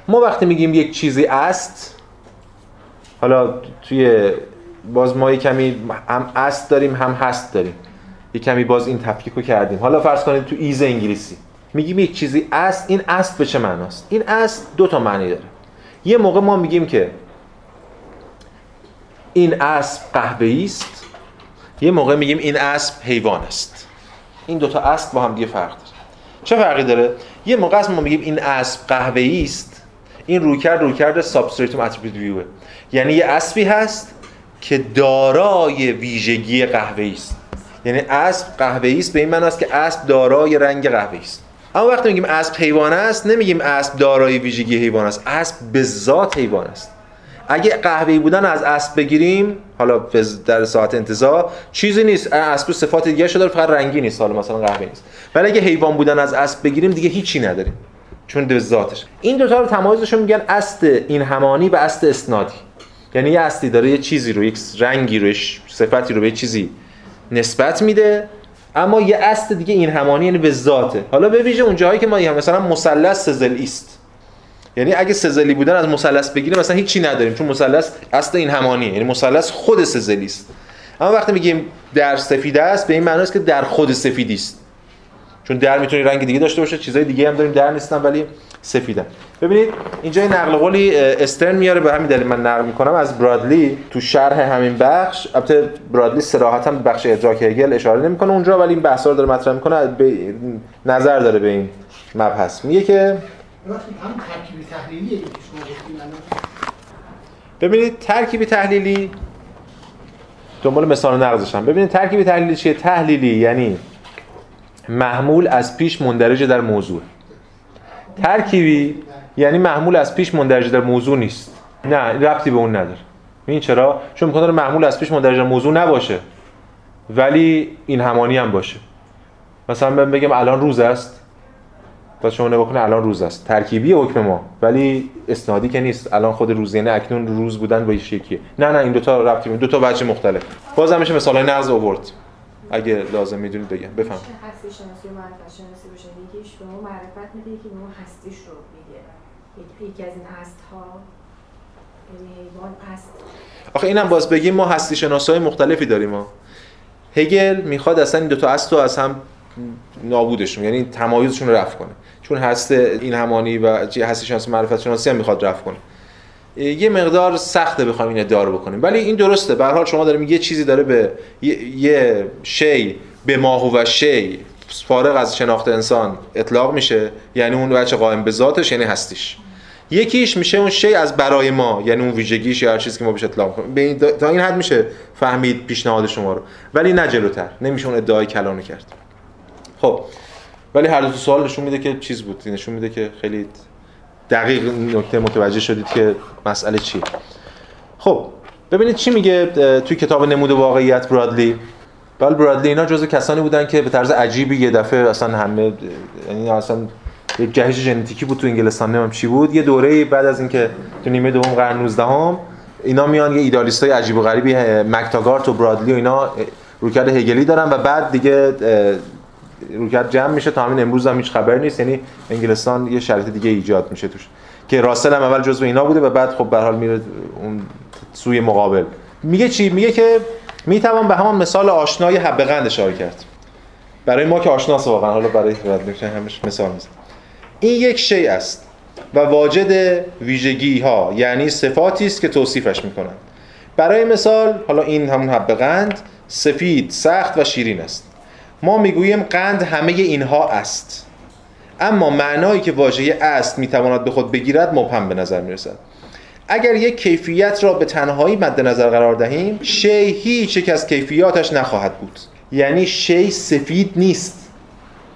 ما وقتی میگیم یک چیزی است حالا توی باز ما یک کمی هم است داریم هم هست داریم. یک کمی باز این تفکیک رو کردیم. حالا فرض کنید تو ایز انگلیسی. میگیم یک چیزی است این است به چه معناست؟ این است دو تا معنی داره. یه موقع ما میگیم که این اسب قهوه‌ای است. یه موقع میگیم این اسب حیوان است. این دوتا اسب با هم دیگه فرق داره. چه فرقی داره؟ یه موقع ما میگیم این اسب قهوه‌ای است. این رویکرد رویکرد سابستریتوم اتریبیوت ویوه. یعنی یه اسبی هست که دارای ویژگی قهوه‌ای است. یعنی اسب قهوه‌ای است به این معنی است که اسب دارای رنگ قهوه‌ای است. اما وقتی میگیم اسب حیوان است نمیگیم اسب دارای ویژگی حیوان است. اسب به ذات حیوان است. اگه قهوه‌ای بودن از اسب بگیریم حالا در ساعت انتظار چیزی نیست. اسب صفات دیگه شده فقط رنگی نیست. حالا مثلا قهوه نیست. ولی اگه حیوان بودن از اسب بگیریم دیگه هیچی نداریم. چون به ذاتش. این دو تا رو تمایزشون میگن است این همانی و است اسنادی. یعنی یه اصلی داره یه چیزی رو یک رنگی رو صفتی رو به چیزی نسبت میده. اما یه است دیگه این همانی یعنی به ذاته. حالا به ویژه اون جاهایی که ما مثلا مثلث سزلی است. یعنی اگه سزلی بودن از مثلث بگیریم مثلا هیچی نداریم چون مثلث اصل این همانیه. یعنی مثلث خود سزلی است. اما وقتی میگیم در سفید است به این معنی است که در خود سفیدی است. چون در می‌تونه رنگ دیگه داشته باشه چیزای دیگه هم داریم در نیستن ولی سفیدن ببینید اینجا این نقل قولی استرن میاره به همین دلیل من نقل می‌کنم. از برادلی تو شرح همین بخش البته برادلی صراحتا به بخش ادراک هگل اشاره نمی‌کنه اونجا ولی این بحثا رو داره مطرح می‌کنه به نظر داره به این مبحث. میگه که ببینید ترکیب تحلیلی دنبال مثال نقضشم ببینید ترکیب تحلیلی چیه؟ تحلیلی یعنی محمول از پیش مندرج در موضوع. ترکیبی یعنی محمول از پیش مندرج در موضوع نیست. نه ربطی به اون نداره. این چرا؟ چون ممکنه محمول از پیش مندرج در موضوع نباشه. ولی این همانی هم باشه. مثلا بگم الان روز است. تا شما نگاه کنید الان روز است. ترکیبی حکم ما. ولی اسنادی که نیست. الان خود روز یعنی اکنون روز بودن با یکیه. نه نه این دو تا ربطی دو تا وجه مختلف. باز هم میشه مثالای نقض آورد. اگه لازم می‌دونید بگم. بفهم هستی شناسی و معرفت شناسی باشه یکیش به ما معرفت میده یکی به ما هستیش رو میگه. یکی از این هست ها یعنی حیوان هست. آخه اینم باز بگیم ما هستی شناسای مختلفی داریم ما هگل می‌خواد اصلا این دو تا است از هم نابودشون یعنی تمایزشون رو رفع کنه. چون هست این همانی و هستی شناسی معرفت شناسی هم می‌خواد رفع کنه. یه مقدار سخته بخوایم این ادعا رو بکنیم. ولی این درسته. به حال شما داریم یه چیزی داره به یه شی به ماهو و شی فارغ از شناخت انسان اطلاق میشه. یعنی اون بچه قائم به ذاتش یعنی هستیش. یکیش میشه اون شی از برای ما یعنی اون ویژگیش یا هر چیزی که ما بهش اطلاق کنیم تا این حد میشه فهمید پیشنهاد شما رو. ولی نه جلوتر. نمیشه اون ادعای کلانو کرد. خب. ولی هر دو سوال نشون میده که چیز بود. نشون میده که خیلی دقیق نکته متوجه شدید که مسئله چیه. خب ببینید چی میگه توی کتاب نمود واقعیت برادلی. بل برادلی اینا جزو کسانی بودن که به طرز عجیبی یه دفعه اصلا همه یعنی اصلا یه جهش ژنتیکی بود تو انگلستان نمیم چی بود. یه دوره بعد از اینکه تو نیمه دوم قرن 19 هم اینا میان یه ایدالیستای عجیب و غریبی مکتاگارت و برادلی و اینا روکرد هگلی دارن و بعد دیگه روکرد جمع میشه تا همین امروز هم هیچ خبر نیست. یعنی انگلستان یه شرایط دیگه ایجاد میشه توش. که راسل هم اول جزو اینا بوده و بعد خب به حال میره اون سوی مقابل. میگه چی؟ میگه که می‌توان به همان مثال آشنای حب قند اشاره کرد. برای ما که آشناس واقعا. حالا برای رد همش مثال می‌زنم این یک شی است و واجد ویژگی ها یعنی صفاتی است که توصیفش می‌کنند برای مثال حالا این همون حب قند سفید سخت و شیرین است. ما می‌گوییم قند همه اینها است. اما معنایی که واژه است می‌تواند به خود بگیرد مبهم به نظر می‌رسد. اگر یک کیفیت را به تنهایی مد نظر قرار دهیم شی هیچ یک از کیفیاتش نخواهد بود. یعنی شی سفید نیست.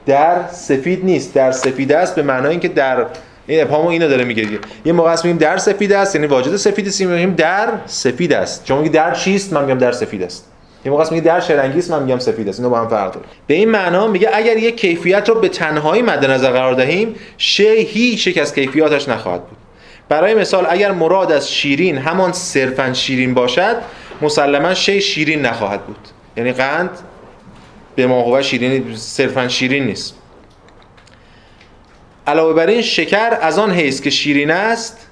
در سفید نیست. در سفید است به معنای اینکه در این ابهامو اینو داره میگه یه موقع است میگیم در سفید است یعنی واجد سفید است. میگیم در سفید است. چون میگه در چیست؟ من میگم در سفید است. یه موقع میگه در شرنگیست من میگم سفید است اینو با هم فرق داره. به این معنا میگه اگر یک کیفیت رو به تنهایی مد نظر قرار دهیم شی هیچ یک از کیفیاتش نخواهد بود. برای مثال اگر مراد از شیرین همان صرفا شیرین باشد مسلما شی شیرین نخواهد بود. یعنی قند به ما شیرین صرفا شیرین نیست. علاوه بر این شکر از آن حیث که شیرین است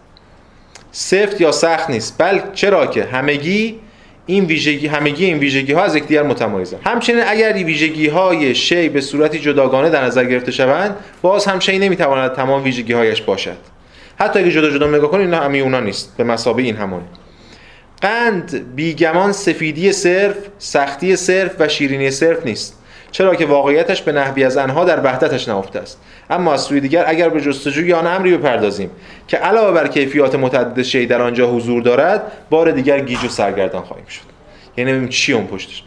سفت یا سخت نیست. بل چرا که همگی این ویژگی همگی این ویژگی ها از یکدیگر متمایزند همچنین اگر ویژگی های شی به صورتی جداگانه در نظر گرفته شوند باز هم شی نمی‌تواند تمام ویژگی هایش باشد. حتی اگه جدا جدا نگاه کنید اینا همه اونا نیست. به مسابه این همون قند بیگمان سفیدی صرف سختی صرف و شیرینی صرف نیست. چرا که واقعیتش به نحوی از انها در وحدتش نهفته است. اما از سوی دیگر اگر به جستجوی آن امری بپردازیم که علاوه بر کیفیات متعدد شی در آنجا حضور دارد بار دیگر گیج و سرگردان خواهیم شد. یعنی چی اون پشتش.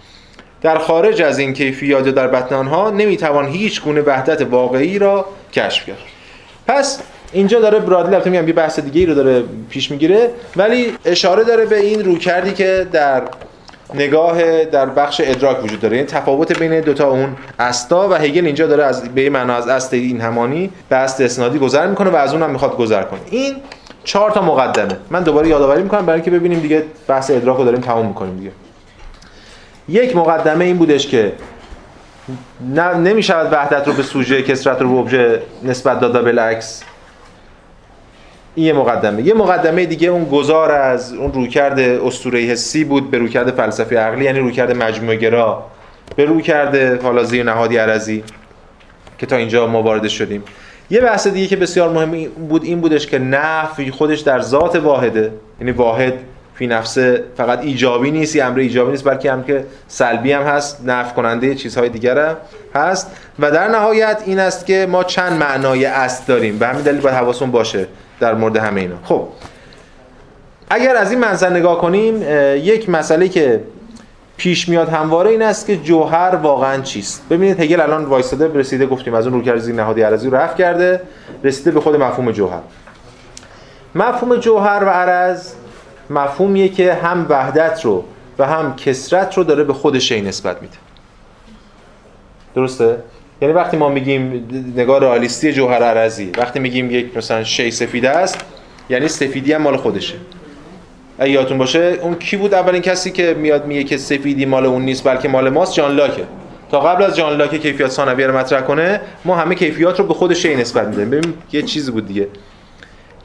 در خارج از این کیفیات در بطن آنها نمی‌توان هیچ گونه وحدت واقعی را کشف کرد. پس اینجا داره برادلی البته میگم یه بحث دیگه ای رو داره پیش می‌گیره ولی اشاره داره به این روکردی که در نگاه در بخش ادراک وجود داره. یعنی تفاوت بین دوتا اون استا و هگل اینجا داره از به معنا از است این همانی به است اسنادی گذر می‌کنه و از اون هم می‌خواد گذر کنه. این چهار تا مقدمه. من دوباره یادآوری می‌کنم برای اینکه ببینیم دیگه بحث ادراک رو داریم تمام می‌کنیم دیگه. یک مقدمه این بودش که نه نمی‌شود وحدت رو به سوژه کسرت رو به ابژه نسبت داده بالعکس. این یه مقدمه. یه مقدمه دیگه اون گذار از اون رویکرد اسطوره حسی بود به رویکرد فلسفی عقلی یعنی رویکرد مجموعه گرا. به رویکرد حالا زیر نهادی عرضی که تا اینجا ما وارد شدیم. یه بحث دیگه که بسیار مهم بود این بودش که نفی خودش در ذات واحده. یعنی واحد فی نفسه فقط ایجابی نیست امر ایجابی نیست بلکه هم که سلبی هم هست نفع کننده چیزهای دیگر هست. و در نهایت این است که ما چند معنای است داریم. به همین دلیل باید حواسون باشه. در مورد همه اینا. خب اگر از این منظر نگاه کنیم یک مسئله که پیش میاد همواره این است که جوهر واقعا چیست. ببینید هگل الان وایستاده رسیده گفتیم از اون روکرد زیر نهادی عرضی رو رفع کرده رسیده به خود مفهوم جوهر. مفهوم جوهر و عرض مفهومیه که هم وحدت رو و هم کسرت رو داره به خود شی نسبت میده. درسته؟ یعنی وقتی ما میگیم نگاه رئالیستی جوهر عرضی وقتی میگیم یک مثلا شی سفید است یعنی سفیدی هم مال خودشه. اگه یادتون باشه اون کی بود اولین کسی که میاد میگه که سفیدی مال اون نیست بلکه مال ماست؟ جان لاکه. تا قبل از جان لاک کیفیت ثانویه رو مطرح کنه ما همه کیفیات رو به خود شی نسبت میدیم. ببین یه چیزی بود دیگه.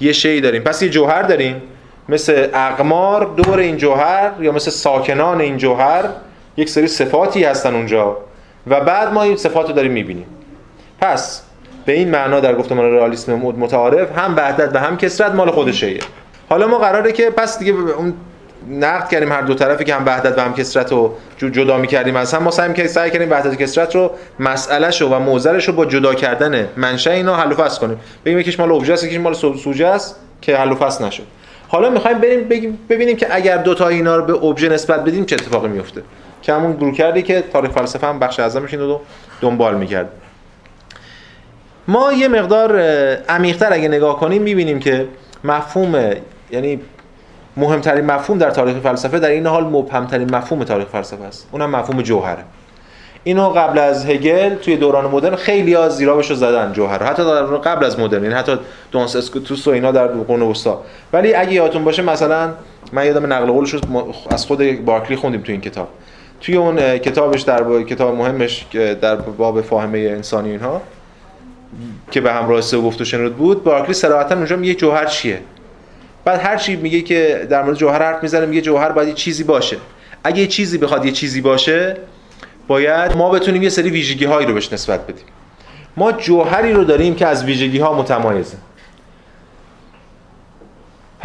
یه شی داریم. پس یه جوهر داریم. مثل اقمار دور این جوهر یا مثل ساکنان این جوهر یک سری صفاتی هستن اونجا. و بعد ما این صفات رو داریم می‌بینیم. پس به این معنا در گفتمان رئالیسم متعارف هم وحدت و هم کسرت مال خود شیه حالا ما قراره که پس دیگه اون نقد کردیم هر دو طرفی که هم وحدت و هم کسرت رو جدا می‌کردیم از هم ما سعی کردیم سعی کردیم وحدت و کسرت رو مسئله شو و موزلش رو با جدا کردن منشأ اینا حل و فصل کنیم. بگیم یکیش مال اوبژه است یکیش مال سوژه است که حل و فصل نشد. حالا می‌خوایم بریم ببینیم که اگر دو تا اینا رو به ابژه نسبت بدیم چه اتفاقی میفته که همون گروه کردی که تاریخ فلسفه هم بخش اعظمش این رو دنبال می‌کرد. ما یه مقدار عمیق‌تر اگه نگاه کنیم می‌بینیم که مفهوم یعنی مهمترین مفهوم در تاریخ فلسفه در این حال مبهمترین مفهوم تاریخ فلسفه است. اونم مفهوم جوهره. اینو قبل از هگل توی دوران مدرن خیلی ها زیرابشو زدن جوهر حتی در قبل از مدرن یعنی حتی دونس اسکوتوس و اینا در قرن وسطا. ولی اگه یادتون باشه مثلا من یادم نقل قولش رو از خود بارکلی خوندیم توی این کتاب. توی اون کتابش در کتاب مهمش در باب فاهمه انسانی اینها که به همراه سه گفت و شنود بود بارکلی صراحتا اونجا میگه جوهر چیه؟ بعد هر چی میگه که در مورد جوهر حرف می‌زنه میگه جوهر باید یه چیزی باشه. اگه یه چیزی بخواد یه چیزی باشه باید ما بتونیم یه سری ویژگی هایی رو بهش نسبت بدیم. ما جوهری رو داریم که از ویژگی ها متمایزه.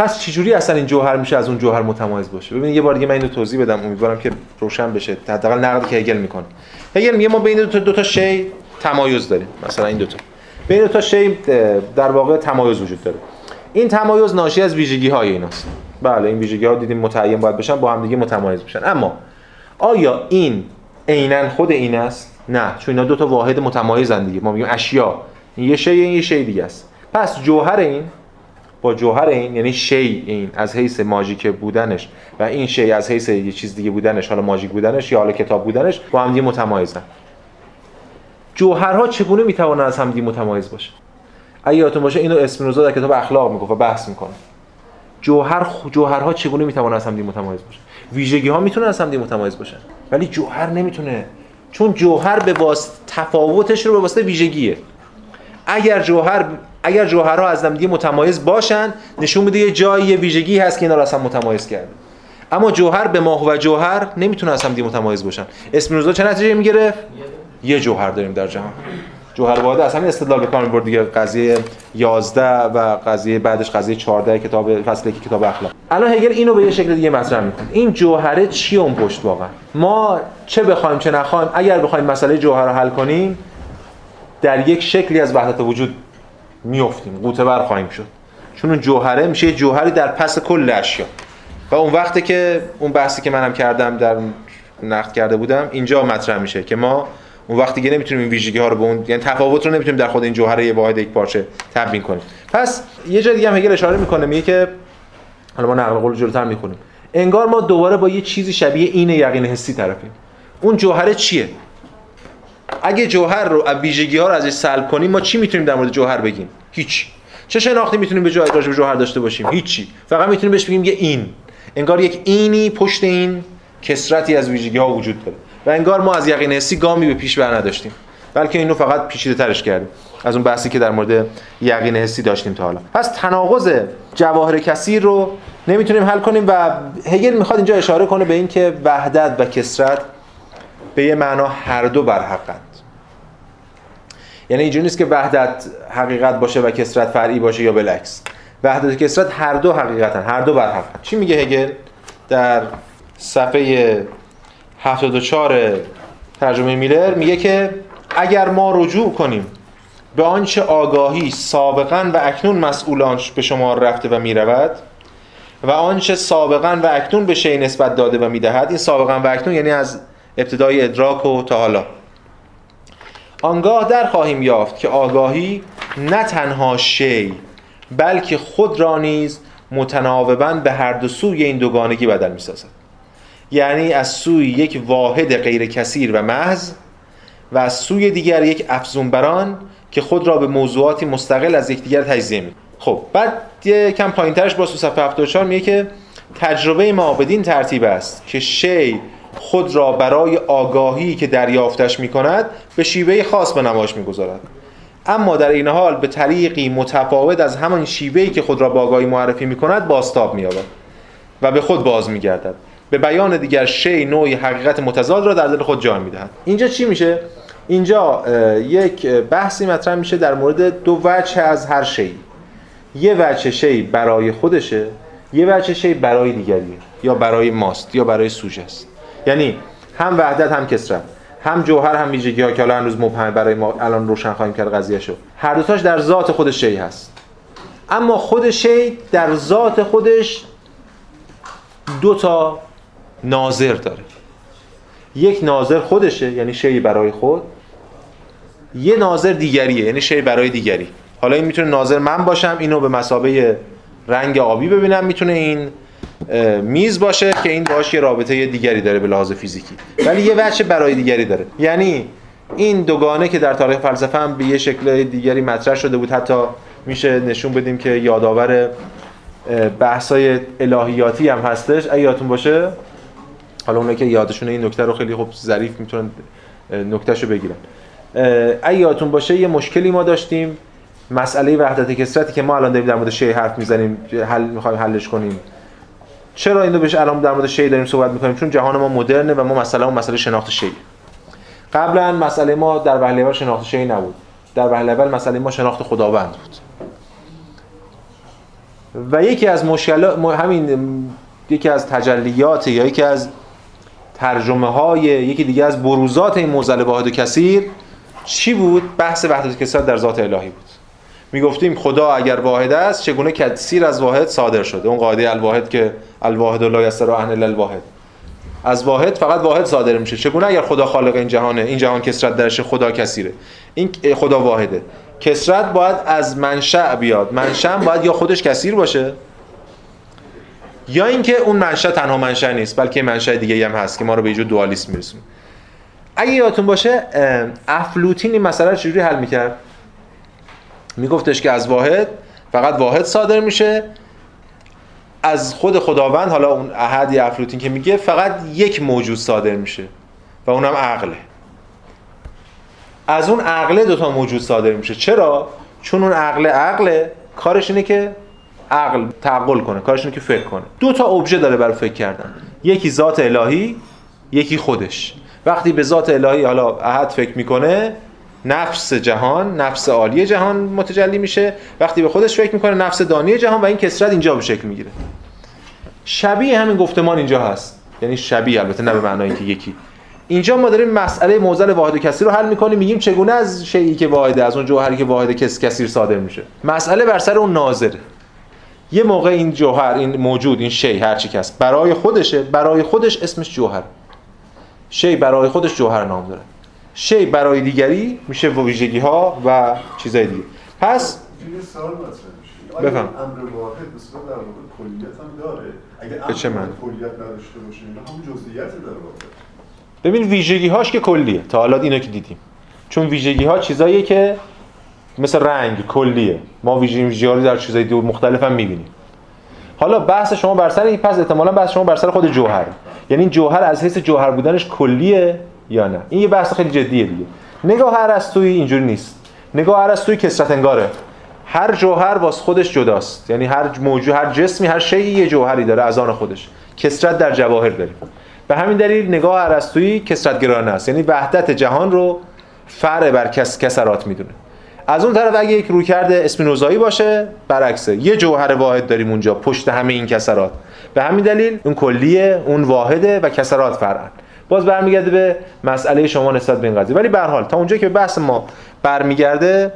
پس چجوری اصلا این جوهر میشه از اون جوهر متمایز باشه؟ ببینید یه بار دیگه من اینو توضیح بدم. امیدوارم که روشن بشه. حداقل نقدی که هگل می‌کنه. هگل میگه ما بین دو تا دو تا شی تمایز داریم. مثلا این دو تا. بین دو تا شی در واقع تمایز وجود داره. این تمایز ناشی از ویژگی های ایناست. بله این ویژگی ها دیدیم متعین باید بشن با هم دیگه متمایز بشن. اما آیا این عینا خود این است؟ نه چون اینا دو تا واحد متمایزن دیگه. ما میگیم اشیا. این یه شی این یه شی دیگه است. پس جوهر این با جوهر این یعنی شی این از حیث ماژیک بودنش. و این شی از حیث یه چیز دیگه بودنش حالا ماژیک بودنش یا حالا کتاب بودنش با هم دیگه متمایزن. جوهرها چگونه می‌توانند از هم دیگه متمایز باشه اگه یادتون باشه اینو اسپینوزا در کتاب اخلاق می‌گفت و بحث می‌کنه. جوهر جوهرها چگونه می‌توانند از هم متمایز باشن؟ ویژگی ها می‌تونن از هم متمایز باشن ولی جوهر نمی‌تونه. چون جوهر به واسطه تفاوتش رو به واسطه ویژگیه. اگر جوهر اگر جوهرها از هم متمایز باشن نشون میده یه جایی یه ویژگی هست که اینا رو هم متمایز کرده. اما جوهر به ماه و جوهر نمی‌تونه از هم متمایز باشن. اسپینوزا چه نتیجه می‌گرفت یه جوهر داریم در جهان. جوهر واحد همین استدلال به کار می‌برد دیگه. قضیه 11 و قضیه بعدش قضیه 14 کتاب فصل که کتاب اخلاق. الان هگل اینو به یه شکل دیگه مطرح می‌کنه. این جوهره چی اون پشت واقعا؟ ما چه بخوایم چه نخوایم اگر بخوایم مسئله جوهر رو حل کنیم در یک شکلی از وحدت وجود میافتیم قوطه بر خواهیم شد. چون اون جوهره میشه جوهری در پس کل اشیا. و اون وقتی که اون بحثی که منم کردم در نقد کرده بودم اینجا مطرح میشه که ما اون وقتی دیگه نمی‌تونیم این ویژگی ها رو به اون یعنی تفاوت رو نمی‌تونیم در خود این جوهره یه واحد یک پارچه تبیین کنیم. پس یه جای دیگه هم هگل اشاره می‌کنه میگه که حالا ما نقل قول جلوتر می‌خونیم. انگار ما دوباره با یه چیزی شبیه این یقین حسی طرفیم. اون جوهره چیه؟ اگه جوهر رو از ویژگی ها رو ازش سلب کنیم ما چی می‌تونیم در مورد جوهر بگیم؟ هیچ. چه شناختی می‌تونیم به راجع به جوهر داشته باشیم؟ هیچی. فقط می‌تونیم بهش بگیم یه این. انگار یک اینی پشت این کسرتی از ویژگی ها وجود داره. و انگار ما از یقین حسی گامی به پیش بر نداشتیم. بلکه اینو فقط پیچیده ترش کردیم. از اون بحثی که در مورد یقین حسی داشتیم تا حالا. پس تناقض جواهر کثیر رو نمی‌تونیم حل کنیم و هگل می‌خواد اینجا اشاره کنه به اینکه وحدت و کسرت به یه معنا هر دو برحقند یعنی اینجوری نیست که وحدت حقیقت باشه و کسرت فرعی باشه یا بالعکس. وحدت و کسرت هر دو حقیقتن هر دو برحقند چی میگه هگل؟ در صفحه 74 ترجمه میلر میگه که اگر ما رجوع کنیم به آنچه آگاهی سابقا و اکنون مسئولانش به شما رفته و می‌رود و آنچه سابقا و اکنون به شی نسبت داده و می‌دهد این سابقا و اکنون یعنی از ابتدای ادراک و تا حالا. آنگاه در خواهیم یافت که آگاهی نه تنها شی بلکه خود را نیز متناوبا به هر دو سوی این دوگانگی بدل می‌سازد. یعنی از سوی یک واحد غیر کثیر و محض و از سوی دیگر یک افزون بران که خود را به موضوعاتی مستقل از یکدیگر تجزیه می خب بعد یه کم پایینترش تو صفحه 74 میگه که تجربه ما بدین ترتیب است که شی خود را برای آگاهی که دریافتش می کند به شیوه خاص به نمایش می گذارد. اما در این حال به طریقی متفاوت از همان شیوهی که خود را با آگاهی معرفی می کند باستاب می و به خود باز می گردد. به بیان دیگر شی نوعی حقیقت متضاد را در دل خود جای می‌دهد اینجا چی میشه اینجا یک بحثی مطرح میشه در مورد دو وجه از هر شی یه وجه شی برای خودشه یه وجه شی برای دیگریه یا برای ماست یا برای سوژه است یعنی هم وحدت هم کسرت هم جوهر هم ویژگی ها که الان هنوز مبهم برای ما الان روشن خواهیم کرد قضیه شو هر دوتاش در ذات خود شی هست. اما خود شی در ذات خودش دو تا ناظر داره. یک ناظر خودشه یعنی شی برای خود. یه ناظر دیگریه یعنی شی برای دیگری. حالا این می‌تونه ناظر من باشم اینو به مسابه رنگ آبی ببینم می‌تونه این میز باشه که این باش یه رابطه دیگری داره به لحاظ فیزیکی. ولی یه وجه برای دیگری داره. یعنی این دوگانه که در تاریخ فلسفه هم به یه شکل دیگری مطرح شده بود حتی میشه نشون بدیم که یادآور بحثای الهیاتی هم هستش. اگه یادتون باشه حالا اونایی که یادشون این نکته رو خیلی خوب ظریف می‌تونن نکتهشو بگیرن. اگه یادتون باشه یه مشکلی ما داشتیم. مسئله وحدت کسرتی که ما الان داریم در مورد شی حرف می‌زنیم حل می‌خوایم حلش کنیم. چرا اینو بهش الان در مورد شی داریم صحبت می‌کنیم؟ چون جهان ما مدرنه و ما مثلا اون مسئله شناخت شی قبلا مسئله ما در وهله اول شناخت شی نبود. در وهله اول مسئله ما شناخت خداوند بود. و یکی از مشکلات همین یکی از تجلیات یا یکی از ترجمه های یکی دیگه از بروزات این موزل واحد و کثیر چی بود؟ بحث وحدت کثرت در ذات الهی بود. می‌گفتیم خدا اگر واحد است چگونه کثیر از واحد صادر شده؟ اون قاعده الواحد که الواحد لا یسر اهل الواحد. از واحد فقط واحد صادر میشه. چگونه اگر خدا خالق این جهانه این جهان کسرت درش خدا کثیره؟ این خدا واحده. کسرت باید از منشأ بیاد. منشأ باید یا خودش کثیر باشه یا اینکه اون منشأ تنها منشأ نیست بلکه منشأ دیگه هم هست که ما رو به یه دوالیسم میرسونه. اگه یادتون باشه افلوتین این مسئله چجوری حل می‌کرد؟ میگفتش که از واحد فقط واحد صادر میشه. از خود خداوند حالا اون احدی افلوتین که میگه فقط یک موجود صادر میشه و اونم عقله. از اون عقله دوتا موجود صادر میشه. چرا؟ چون اون عقله عقله کارش اینه که عقل تعقل کنه کارش اینه که فکر کنه. دو تا ابژه داره برای فکر کردن. یکی ذات الهی یکی خودش. وقتی به ذات الهی حالا احد فکر می‌کنه نفس جهان نفس عالی جهان متجلی میشه. وقتی به خودش فکر می‌کنه نفس دانی جهان و این کسرت اینجا به شکل می‌گیره. شبیه همین گفتمان اینجا هست. یعنی شبیه البته نه به معنای اینکه یکی. اینجا ما داریم مسئله موزل واحد و کثیر رو حل می‌کنیم میگیم چگونه از شیئی که واحده از اون جوهری که واحد کس کثیر صادر میشه. مسئله بر سر اون ناظره یه موقع این جوهر این موجود این شی هر چی که برای خودشه برای خودش اسمش جوهر. شی برای خودش جوهر نام داره. شی برای دیگری میشه ویژگی ها و چیزای دیگه. پس سوال مطرح بفهم. امر واحد مثلا در کلیت هم داره؟ اگه امر چه معنی؟ کلیت نداشته باشه اینا هم جزئیات در واقع. ببین ویژگی هاش که کلیه. تا حالا اینو که دیدیم. چون ویژگی ها چیزاییه که مثل رنگ کلیه. ما ویژگی رو در چیزای دو مختلف هم می‌بینیم. حالا بحث شما بر سر این پس احتمالا بحث شما بر سر خود جوهر. یعنی این جوهر از حیث جوهر بودنش کلیه. یا نه. این یه بحث خیلی جدیه دیگه. نگاه ارسطویی اینجوری نیست. نگاه ارسطویی کسرت انگاره. هر جوهر واس خودش جداست. یعنی هر موجود هر جسمی هر شیء یه جوهری داره از آن خودش. کسرت در جواهر داریم. به همین دلیل نگاه ارسطویی کسرت گرانه است. یعنی وحدت جهان رو فرع بر کس کسرات می‌دونه. از اون طرف اگه یک رویکرد اسپینوزایی باشه برعکسه. یه جوهر واحد داریم اونجا پشت همه این کسرات. به همین دلیل اون کلیه اون واحده و کسرات فرعن. باز برمیگرده به مسئله شما نسبت به این قضیه. ولی به حال تا اونجا که بحث ما برمیگرده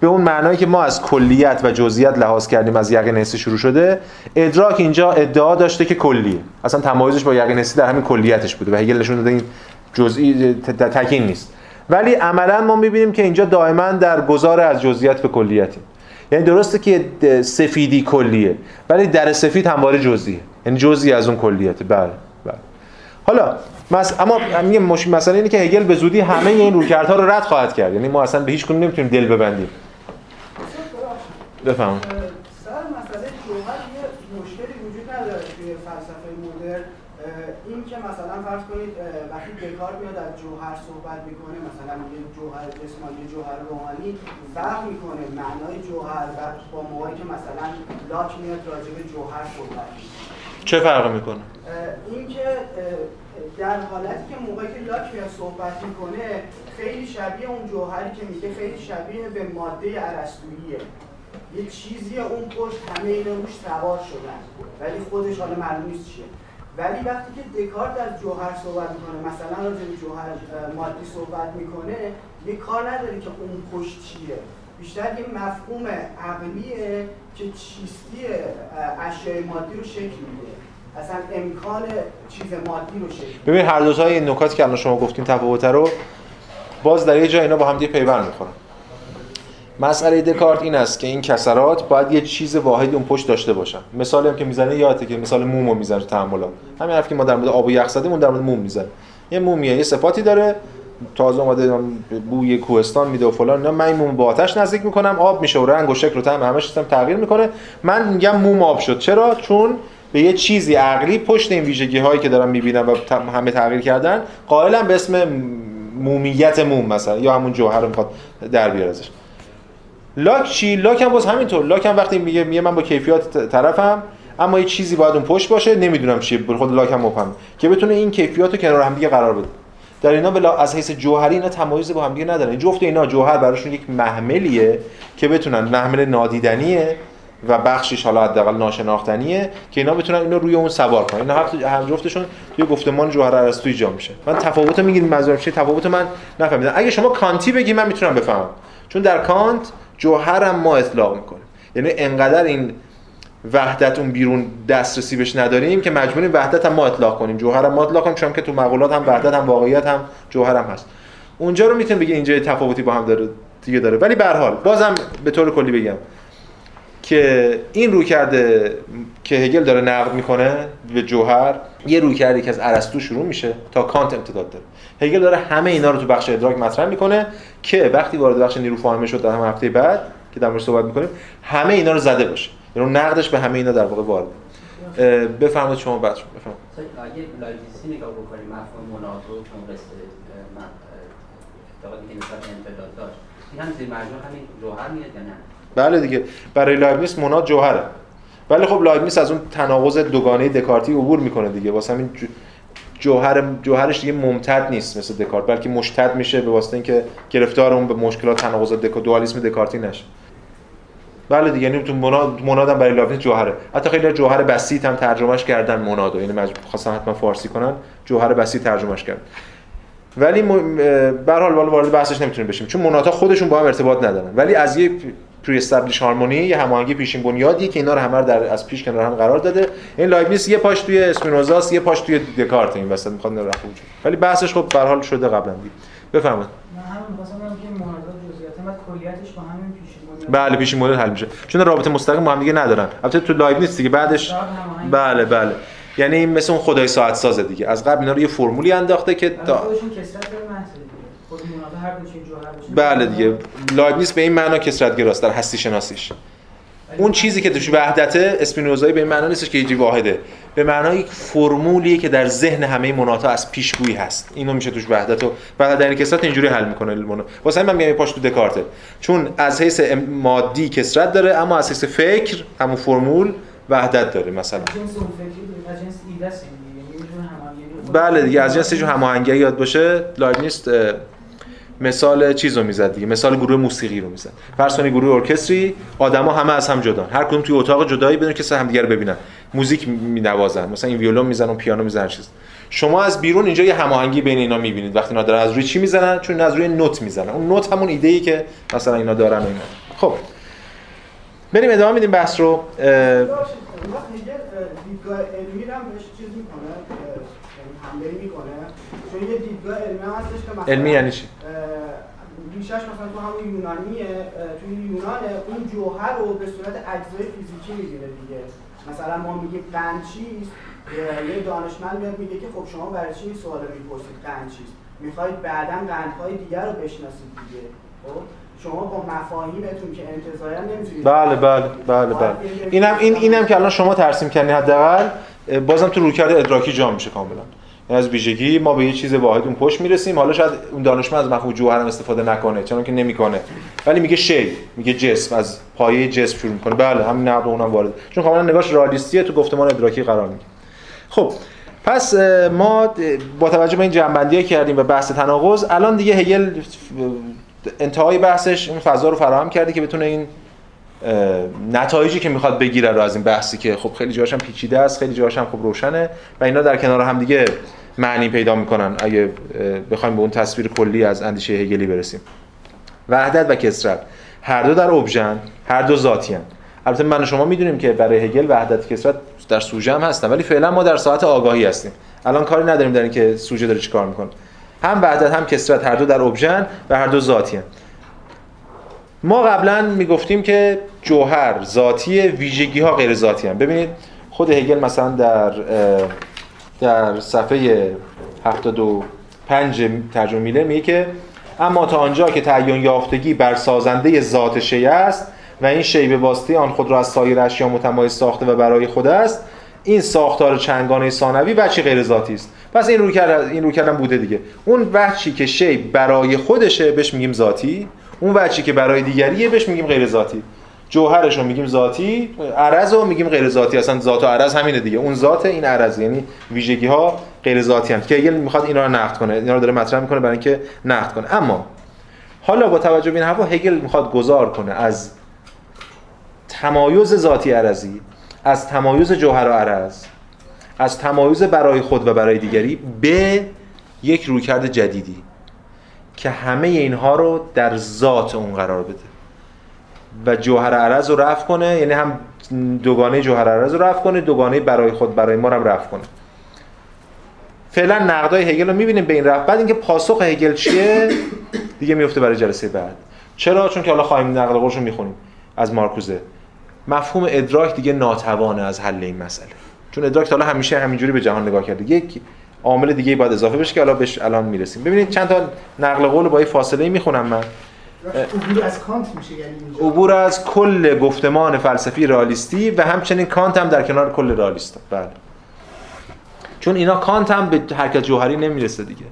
به اون معنایی که ما از کلیت و جزئیات لحاظ کردیم از یقین حسی شروع شده ادراک اینجا ادعا داشته که کلیه. اصلا تمایزش با یقین حسی در همین کلیتش بوده و هگل نشون داده این جزئی تکین نیست. ولی عملا ما می‌بینیم که اینجا دائما در گذار از جزئیات به کلیتیم. یعنی درسته که سفیدی کلیه ولی در سفید همواره جزئیه. یعنی جزئی از اون کلیته. بله بله. حالا مس... اما میگه مش... مثلا اینه که هگل به زودی همه این رویکردها رو رد خواهد کرد. یعنی ما اصلا به هیچ کدوم نمی‌تونیم دل ببندیم. بفهم سر مسئله جوهر یه مشکلی وجود نداره توی فلسفه مدرن. این که مثلا فرض کنید وقتی دکار میاد از جوهر صحبت می‌کنه مثلا یه جوهر جسمانی جوهر روحانی فرق می‌کنه معنای جوهر و با موقعی که مثلا لاک میاد راجع به جوهر صحبت می‌کنه. چه فرق می‌کنه؟ اینکه در حالتی که موقعی که لاک میاد صحبت می‌کنه خیلی شبیه اون جوهری که میگه خیلی شبیه به ماده ارسطوییه یه چیزی اون پشت همه اینا روش سوار شدن. ولی خودش حالا معلوم نیست چیه. ولی وقتی که دکارت از جوهر صحبت می‌کنه مثلا راجع به جوهر مادی صحبت می‌کنه یه کار نداره که اون پشت چیه. بیشتر یه مفهوم عقلیه که چیستی اشیاء مادی رو شکل میده. اصلا امکان چیز مادی رو شکل ببین هر دو این نکاتی که الان شما گفتین تفاوت رو باز در یه جای اینا با هم دیگه پیوند می‌خورن. مسئله دکارت این است که این کسرات باید یه چیز واحدی اون پشت داشته باشن. مثالی هم که می‌زنه یادته که مثال مومو می‌زنه تو تعاملات همین حرفی که ما در مورد آب و یخ زدیم اون در مورد موم می‌زنه. یه مومیه یه صفاتی داره. تازه اومده بوی کوهستان میده و فلان. اینا من موم با آتش نزدیک می‌کنم آب میشه و رنگ و شکل و چیزم تغییر می‌کنه. من میگم موم آب شد. چرا؟ چون به یه چیزی عقلی پشت این ویژگی هایی که دارم می‌بینم و همه تغییر کردن قائلا به اسم مومیت موم مثلا یا همون جوهر رو می‌خواد در بیاره ازش. لاک چی؟ لاک هم باز همینطور. لاک هم وقتی میگه میگه من با کیفیات طرفم اما یه چیزی باید اون پشت باشه نمی‌دونم چیه. به خود لاک هم مبهم که بتونه این کیفیات رو کنار هم دیگه قرار بده. در اینا بلا از حیث جوهری اینا تمایز با هم دیگه ندارن جفت اینا جوهر براشون یک محملیه که بتونن محمل نادیدنیه. و بخشش حالا حداقل ناشناختنیه که اینا بتونن اینو روی اون سوار کنن. اینا هم جفتشون توی گفتمان جوهر ارسطویی جا میشه. من تفاوت می‌گیرم منظورم چیه تفاوت من نفهمیدم. اگه شما کانتی بگی من می‌تونم بفهمم. چون در کانت جوهرم ما اطلاق می‌کنیم. یعنی انقدر این وحدت اون بیرون دسترسی بهش نداریم که مجبوریم وحدت هم ما اطلاق کنیم. جوهر ما اطلاق کنیم چون که تو مقولات هم وحدت هم واقعیت هم جوهر هم هست. اونجا رو می‌تونیم بگه اینجا تفاوتی با هم داره دیگه داره. ولی به هر حال بازم به طور کلی بگم. که این روی کرده که هگل داره نقد می‌کنه به جوهر یه روی کرده که از ارسطو شروع میشه تا کانت امتداد داره. هگل داره همه اینا رو تو بخش ادراک مطرح می‌کنه که وقتی وارد بخش نیرو فاهمه شد در هم هفته بعد که در صحبت می‌کنیم همه اینا رو زده باشه. یعنی نقدش به همه اینا در واقع وارد. بفرمایید شما بعد شما بفرمایید. اگه لایبیسی نگاه بکنیم مفهوم مناطق چون قصه اعتقادی که نسبت امتداد داشت این هم زیر مجموع همین جوهر میاد یا نه؟ بله دیگه. برای لایبنیتس موناد جوهره. ولی خب لایبنیتس از اون تناقض دوگانه دکارتی عبور می‌کنه دیگه. واسه همین جوهر جوهرش دیگه ممتد نیست مثل دکارت بلکه مشتد میشه به واسطه اینکه گرفتار اون به مشکلات تناقض دکو دوالیسم دکارتی نشه. بله دیگه یعنی تو موناد مونادم برای لایبنیتس جوهره. حتی خیلی جوهر بسیط هم ترجمهش کردن مونادو یعنی مجبور خواستن حتما فارسی کنن. جوهر بسیط ترجمهش کردن. ولی به هر حال وارد بحثش نمی‌تونیم بشیم. چون مناتا خودشون با هم ارتباط ندارن. ولی از یه پری استابلیش هارمونی یه هماهنگی پیشین بنیادی که اینا رو همه در از پیش کنار هم قرار داده. این لایبنیس یه پاش توی اسپینوزاست یه پاش توی دکارت این وسط می‌خواد نرفت وجود ولی بحثش خب به حال شده قبلا دی بفرمایید. من همون واسه من که مناظره جزئیات و کلیتش با همین پیشین بله پیشین حل میشه. چون رابطه مستقیم با هم دیگه ندارن. البته تو لایبنیس دیگه بعدش بله بله. یعنی مثل اون خدای ساعت سازه دیگه. از قبل اینا رو یه فرمولی انداخته که تا بله دیگه. لایبنیس به این معنا کسرت گراست در هستی شناسیش. اون چیزی که توش وحدته اسپینوزایی به این معنا نیستش که یه واحده. به معنای یک فرمولیه که در ذهن همه مناتا از پیشگویی هست. اینو میشه توش وحدت و بعد در این کسرت اینجوری حل می‌کنه. المونا واسه من میگم پاش تو دکارته. چون از حیث مادی کسرت داره اما از حیث فکر همون فرمول وحدت داره مثلا. بله دیگه از جنس هماهنگی. یاد باشه لایبنیست مثال چیز رو می‌زد دیگه مثال گروه موسیقی رو می‌زد. فرض کنید گروه ارکستری آدما همه از هم جدا. هر کدوم توی اتاق جدایی بدون که هم دیگه رو ببینن. موزیک مینوازن مثلا این ویولون می‌زنن و پیانو می‌زنن چیز. شما از بیرون اینجا یه هماهنگی بین اینا می‌بینید. وقتی اینا دارن از روی چی می‌زنن؟ چون از روی نوت می‌زنن. اون نوت همون ایده ای که مثلا اینا دارن و اینا. خب. بریم ادامه میدیم بحث رو. اه، چون یه دیدگاه علمی هستش که مثلا علمی یعنی چی؟ ریشش مثلا تو همون یونانیه توی یونانه اون جوهر رو به صورت اجزای فیزیکی می‌بینه دیگه. مثلا ما میگیم قند چیست؟ یه دانشمند میاد میگه که خب شما برای چی این سوال رو می‌پرسید؟ قند چیست؟ می‌خواید بعدا قندهای دیگر رو بشناسید دیگه. خب؟ شما با مفاهیمتون که انتظارا نمی‌تونید. بله بله بله بله. اینم این اینم که الان شما ترسیم کردین حداقل بازم تو رویکرد ادراکی جا میشه کاملا. یعنی از ویژگی ما به یه چیز واحد اون پشت می‌رسیم. حالا شاید اون دانشمند از مفهوم جوهر هم استفاده نکنه چون که نمی‌کنه. ولی میگه شی میگه جسم از پایه جسم شروع می‌کنه. بله همین نقد اونم وارد. چون کاملا نگاهش رئالیستیه تو گفتمان ادراکی قرار می‌گیره. خب پس ما با توجه به این جنبندی کردیم و بحث تناقض الان دیگه هگل انتهای بحثش اون فضا رو فراهم کرده که بتونه این نتایجی که می‌خواد بگیره رو از این بحثی که خب خیلی جاهاش هم پیچیده است خیلی جاهاش هم خب روشنه و اینا در کنار هم دیگه معنی پیدا می‌کنن. اگه بخوایم به اون تصویر کلی از اندیشه هگلی برسیم. وحدت و کسرت. هر دو در ابژن هر دو ذاتی البته من و شما می‌دونیم که برای هگل وحدت و کسرت در سوژه هم هستن ولی فعلا ما در ساعت آگاهی هستیم. الان کاری نداریم در اینکه سوژه داره چیکار می‌کنه. هم وحدت هم کسرت هر دو در ابژن و هر دو ذاتی ما قبلا می‌گفتیم که جوهر ذاتی ویژگی ها غیر ذاتی هم ببینید خود هگل مثلا در در صفحه 75 ترجمه میله میگه که اما تا آنجا که تعین یافتگی بر سازنده ذات شی است و این شی به واسطه آن خود را از سایر اشیا متمایز ساخته و برای خود است این ساختار چنگانه ثانوی بچی غیر ذاتی است. پس این رو کرد این رو کردن بوده دیگه. اون بچی که شی برای خودشه بهش میگیم ذاتی. اون بچی که برای دیگریه بهش میگیم غیر ذاتی. جوهرش رو میگیم ذاتی عرض رو میگیم غیر ذاتی. اصلا ذات و عرض همینه دیگه. اون ذات این عرض یعنی ویژگی ها غیر ذاتی هستند. که هگل می‌خواد اینا رو نقد کنه اینا رو داره مطرح می‌کنه برای اینکه نقد کنه. اما حالا با توجه به این حرفا هگل می‌خواد گذار کنه از تمایز ذاتی عرضی از تمایز جوهر و عرض از تمایز برای خود و برای دیگری به یک رویکرد جدیدی. که همه اینها رو در ذات اون قرار بده. و جوهر عرض رو رفع کنه یعنی هم دوگانه جوهر عرض رو رفع کنه دوگانه برای خود برای ما رو رفع کنه. فعلا نقدای هگل رو می‌بینیم به این رفع. بعد اینکه پاسخ هگل چیه؟ دیگه میفته برای جلسه بعد. چرا؟ چون که حالا خواهیم نقد قولش رو می‌خونیم از مارکوزه. مفهوم ادراک دیگه ناتوانه از حل این مسئله. چون ادراک تا حالا همیشه همینجوری به جهان نگاه کرده. یک عامل دیگه باید اضافه بشه که حالا بهش الان می‌رسیم. ببینید چند تا نقل قول با یه فاصله می‌خونم من. عبور از کانت میشه یعنی اینجا. عبور از کل گفتمان فلسفی رئالیستی و همچنین کانت هم در کنار کل رئالیست بله. چون اینا کانت هم به حرکت جوهری نمی‌رسه دیگه.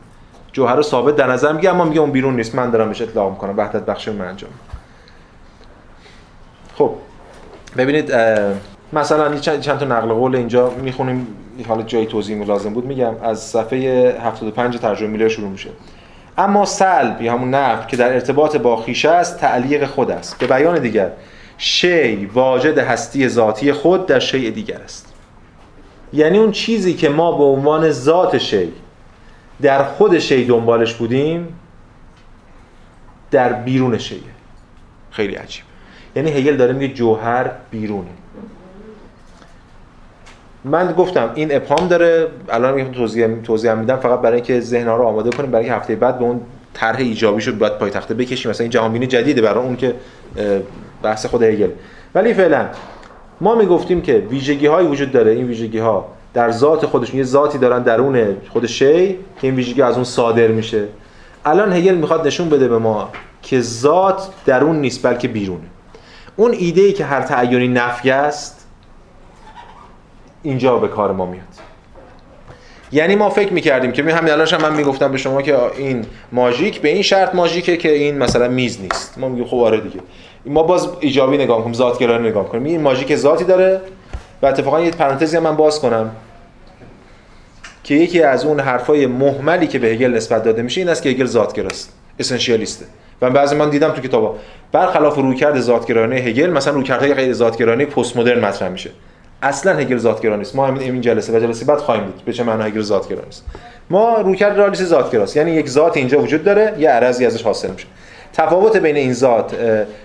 جوهر رو ثابت در نظر میگه اما میگه اون بیرون نیست. من دارم بهش اطلاق می‌کنم. وحدت بخش من انجام. خب. ببینید مثلا چند, تا نقل قول اینجا می‌خونیم. حالا جای توضیح لازم بود میگم از صفحه 75 ترجمه میلر شروع میشه. اما سلب یا همون نفع که در ارتباط با خیشه است تعلیق خود است. به بیان دیگر شی واجد هستی ذاتی خود در شیء دیگر است. یعنی اون چیزی که ما به عنوان ذات شی در خود شی دنبالش بودیم در بیرون شیه. خیلی عجیب. یعنی هگل داره میگه جوهر بیرونه. من گفتم این ابهام داره الان میگم توضیح توضیح میدم فقط برای اینکه ذهن‌ها رو آماده کنیم برای اینکه هفته بعد به اون طرح ایجابی شد باید پایتخته بکشیم. مثلا این جهانبینی جدیده برای اون که بحث خود هگل. ولی فعلا ما می‌گفتیم که ویژگی هایی وجود داره. این ویژگی ها در ذات خودشون یه ذاتی دارن درون خود شی که این ویژگی از اون صادر میشه. الان هگل می‌خواد نشون بده به ما که ذات درون نیست بلکه بیرونه. اون ایده ای که هر تعینی نفی است اینجا به کار ما میاد. یعنی ما فکر می‌کردیم که می همین الانش هم من می‌گفتم به شما که این ماژیک به این شرط ماژیکه که این مثلا میز نیست. ما میگیم خب آره دیگه. ما باز ایجابی نگاه کنیم ذات گرایانه نگاه کنیم این ماژیک ذاتی داره و اتفاقا یه پرانتزی هم من باز کنم که یکی از اون حرفای مهملی که به هگل نسبت داده میشه این است که هگل ذاتگراست اسنشیالیسته. و بعضی من دیدم تو کتابا برخلاف رویکرد ذاتگرایانه هگل مثلا رویکردهای غیر ذاتگرایانه پست مدرن مطرح میشه. اصلا هگل ذاتگرا نیست. ما همین این جلسه و جلسه بعد خواهیم دید به چه معنی هگل ذاتگرا نیست؟ ما رویکرد رالیس ذاتگراست یعنی یک ذات اینجا وجود داره یه عرضی ازش حاصل میشه. تفاوت بین این ذات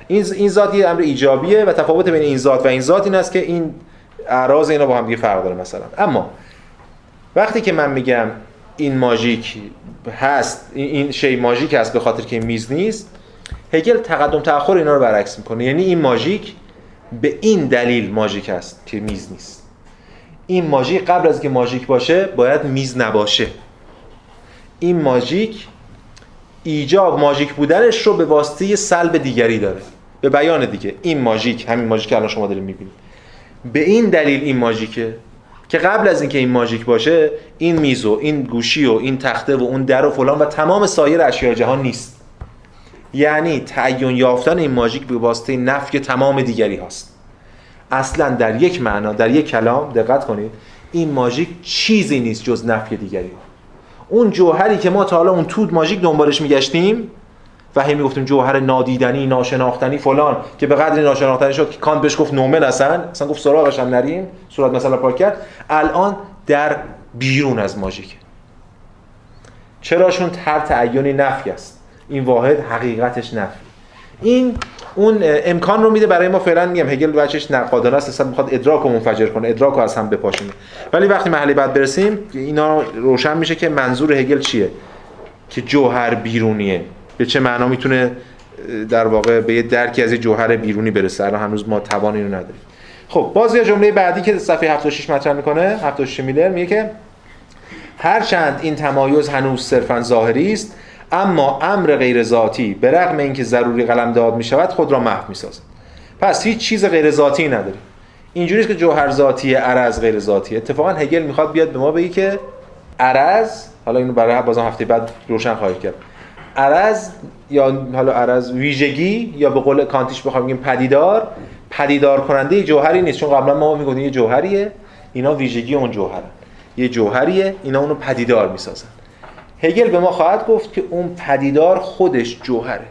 این این ذات یه امر ایجابیه و تفاوت بین این ذات و این ذات این است که این اعراض اینا با هم دیگه فرق داره مثلا. اما وقتی که من میگم این ماژیک هست این شی ماژیک هست به خاطر که میز نیست هگل تقدم تأخر اینا رو برعکس می‌کنه. یعنی این ماژیک به این دلیل ماژیک است که میز نیست. این ماژیک قبل از اینکه ماژیک باشه باید میز نباشه. این ماژیک ایجاب ماژیک بودنش رو به واسطه سلب دیگری داره. به بیان دیگه این ماژیک همین ماژیک که الان شما دارید می‌بینید. به این دلیل این ماژیکه که قبل از اینکه این ماژیک باشه این میز و این گوشی و این تخته و اون در و فلان و تمام سایر اشیاء جهان نیست. یعنی تعین یافتن این ماژیک به واسطه نفی تمام دیگری هاست. اصلا در یک معنا در یک کلام دقت کنید این ماژیک چیزی نیست جز نفی دیگری. اون جوهری که ما تا حالا اون تود ماژیک دنبالش میگشتیم و هی می‌گفتیم جوهر نادیدنی ناشناختنی فلان که به قدری ناشناختنی شد که کانت بهش گفت نومن اصلا اصلا گفت سراغش هم نریم صورت مثلا پاک کرد. الان در بیرون از ماژیک چراشون هر تعینی نفی است. این واحد حقیقتش نفی. این اون امکان رو میده برای ما فعلا میگم هگل بچش نقادانه است اصلا می‌خواد ادراک رو منفجر کنه ادراک رو از هم بپاشونه. ولی وقتی محلی بعد برسیم اینا روشن میشه که منظور هگل چیه؟ که جوهر بیرونیه. به چه معنا می‌تونه در واقع به یه درکی از یه جوهر بیرونی برسه؟ الان هنوز ما توان اینو نداریم. خب باز یه جمله بعدی که صفحه 76 مطرح می‌کنه 76 میلر میگه که هرچند این تمایز هنوز صرفا ظاهری است اما امر غیر ذاتی به رغم اینکه ضروری قلمداد می شود خود را محو می سازد پس هیچ چیز غیر ذاتی نداریم. اینجوری که جوهر ذاتی عرض غیر ذاتی. اتفاقا هگل می‌خواد بیاد به ما بگه که عرض حالا اینو برای بازم هفته بعد روشن خواهید کرد. عرض یا حالا عرض ویژگی یا به قول کانتیش بخوام بگیم پدیدار پدیدار کننده جوهری نیست. چون قبلا ما می‌گفتیم یه جوهریه اینا ویژگی اون جوهرن. یه جوهریه اینا اونو پدیدار می‌سازن. هگل به ما خواهد گفت که اون پدیدار خودش جوهره.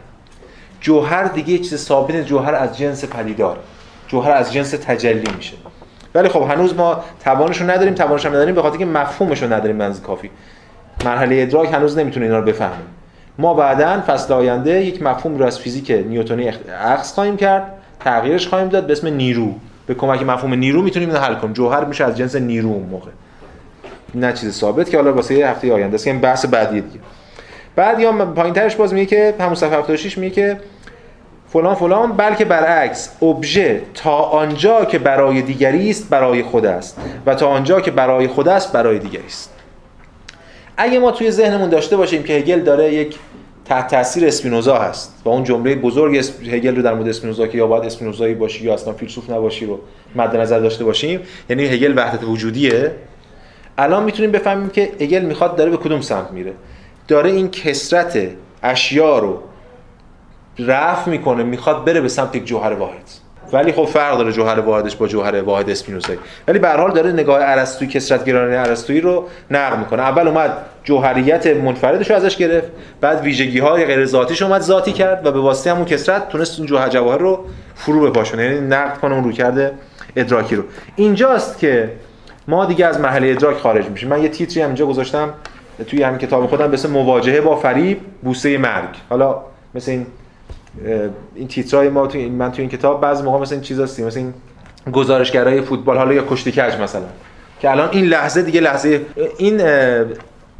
جوهر دیگه چیز ثابت جوهر از جنس پدیدار. جوهر از جنس تجلی میشه. ولی خب هنوز ما توانش رو نداریم توانش هم نداریم به خاطر که مفهومش رو نداریم منز کافی. مرحله ادراک هنوز نمی‌تونه اینا رو بفهمیم. ما بعدا فصل آینده یک مفهوم رو از فیزیک نیوتنی اخذ خواهیم کرد تغییرش خواهیم داد به اسم نیرو. به کمک مفهوم نیرو می‌تونیم اینو حل کنیم. جوهر میشه از جنس نیرو اون موقع. نه چیز ثابت که حالا واسه یه هفته آینده است. که این بحث بعدی دیگه. بعد یا پایینترش باز میگه که همون صفحه 76 میگه که فلان فلان بلکه برعکس ابژه تا آنجا که برای دیگری است برای خود است. و تا آنجا که برای خود است برای دیگری است. اگه ما توی ذهنمون داشته باشیم که هگل داره یک تحت تاثیر اسپینوزا هست و اون جمله بزرگ هگل رو در مورد اسپینوزا که یا باید اسپینوزایی باشی یا اصلا فیلسوف نباشی رو مد نظر داشته باشیم یعنی هگل وحدت وجودیه. الان می‌تونیم بفهمیم که هگل می‌خواد داره به کدوم سمت میره. داره این کسرت اشیا رو رفع می‌کنه می‌خواد بره به سمت یک جوهر واحد. ولی خب فرق داره جوهر واحدش با جوهر واحد اسپینوزایی ولی به حال داره نگاه ارسطویی کسرت گرایانه ارسطویی رو نقد می‌کنه. اول اومد جوهریت منفردش رو ازش گرفت بعد ویژگی های غیر ذاتیش اومد ذاتی کرد و به واسطه همون کسرت تونست اون جوهر جواهر رو فرو بپاشونه. یعنی نقد کنه اون رو کرده ادراکی رو. اینجاست که ما دیگه از مرحله ادراک خارج میشیم. من یه تیتری هم اینجا گذاشتم توی همین کتاب خودم به مواجهه با فریب بوسه مرگ. حالا مثل این این تیترای ما تو این من تو این کتاب بعضی موقع مثلا این چیزاست مثلا این گزارشگرای فوتبال حالا یا کشتی کج مثلا. که الان این لحظه دیگه لحظه این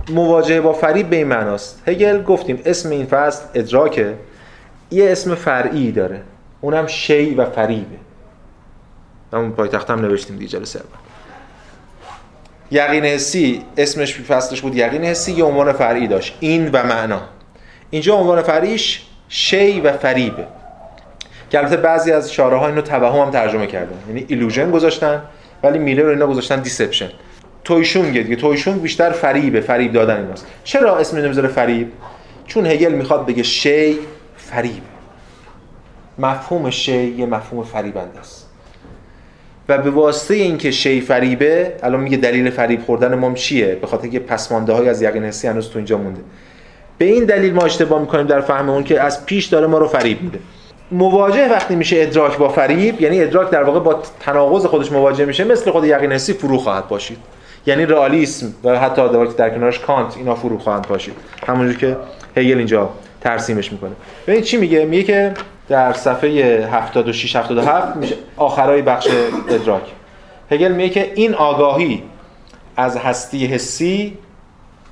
مواجهه با فریب به این معناست. هگل گفتیم اسم این فصل ادراکه. یه اسم فرعی داره. اونم شیء و فریبه. همون پایتختم نوشتیم دیگه جلسه اول. یقین حسی اسمش فصلش بود یقین حسی یه عنوان فرعی داشت؟ این و معنا. اینجا عنوان فرعیش شیء و فریبه. که البته بعضی از شارح ها اینو توهم هم ترجمه کردن. یعنی illusion گذاشتن ولی میلر رو اینا گذاشتن deception Täuschung دیگه. Täuschung بیشتر فریبه فریب دادن ایناست. چرا اسم نمی‌ذاره فریب؟ چون هگل می‌خواد بگه شی فریب. مفهوم شی یه مفهوم فریبنده است. و به واسطه اینکه شی فریبه الان میگه دلیل فریب خوردن ما چیه؟ به خاطر اینکه پسمانده های از یقین حسی هنوز تو اینجا مونده. به این دلیل ما اشتباه می‌کنیم در فهم اون که از پیش داره ما رو فریب میده. مواجه وقتی میشه ادراک با فریب یعنی ادراک در واقع با تناقض خودش مواجه میشه مثل خود یقین حسی فرو خواهد باشید یعنی رئالیسم و حتی در کنارش کانت اینا فرو خواهند باشید همونجور که هگل اینجا ترسیمش می‌کنه. ببین چی میگه؟ میگه که در صفحه 76 77 میشه آخرای بخش ادراک. هگل میگه که این آگاهی از هستی حسی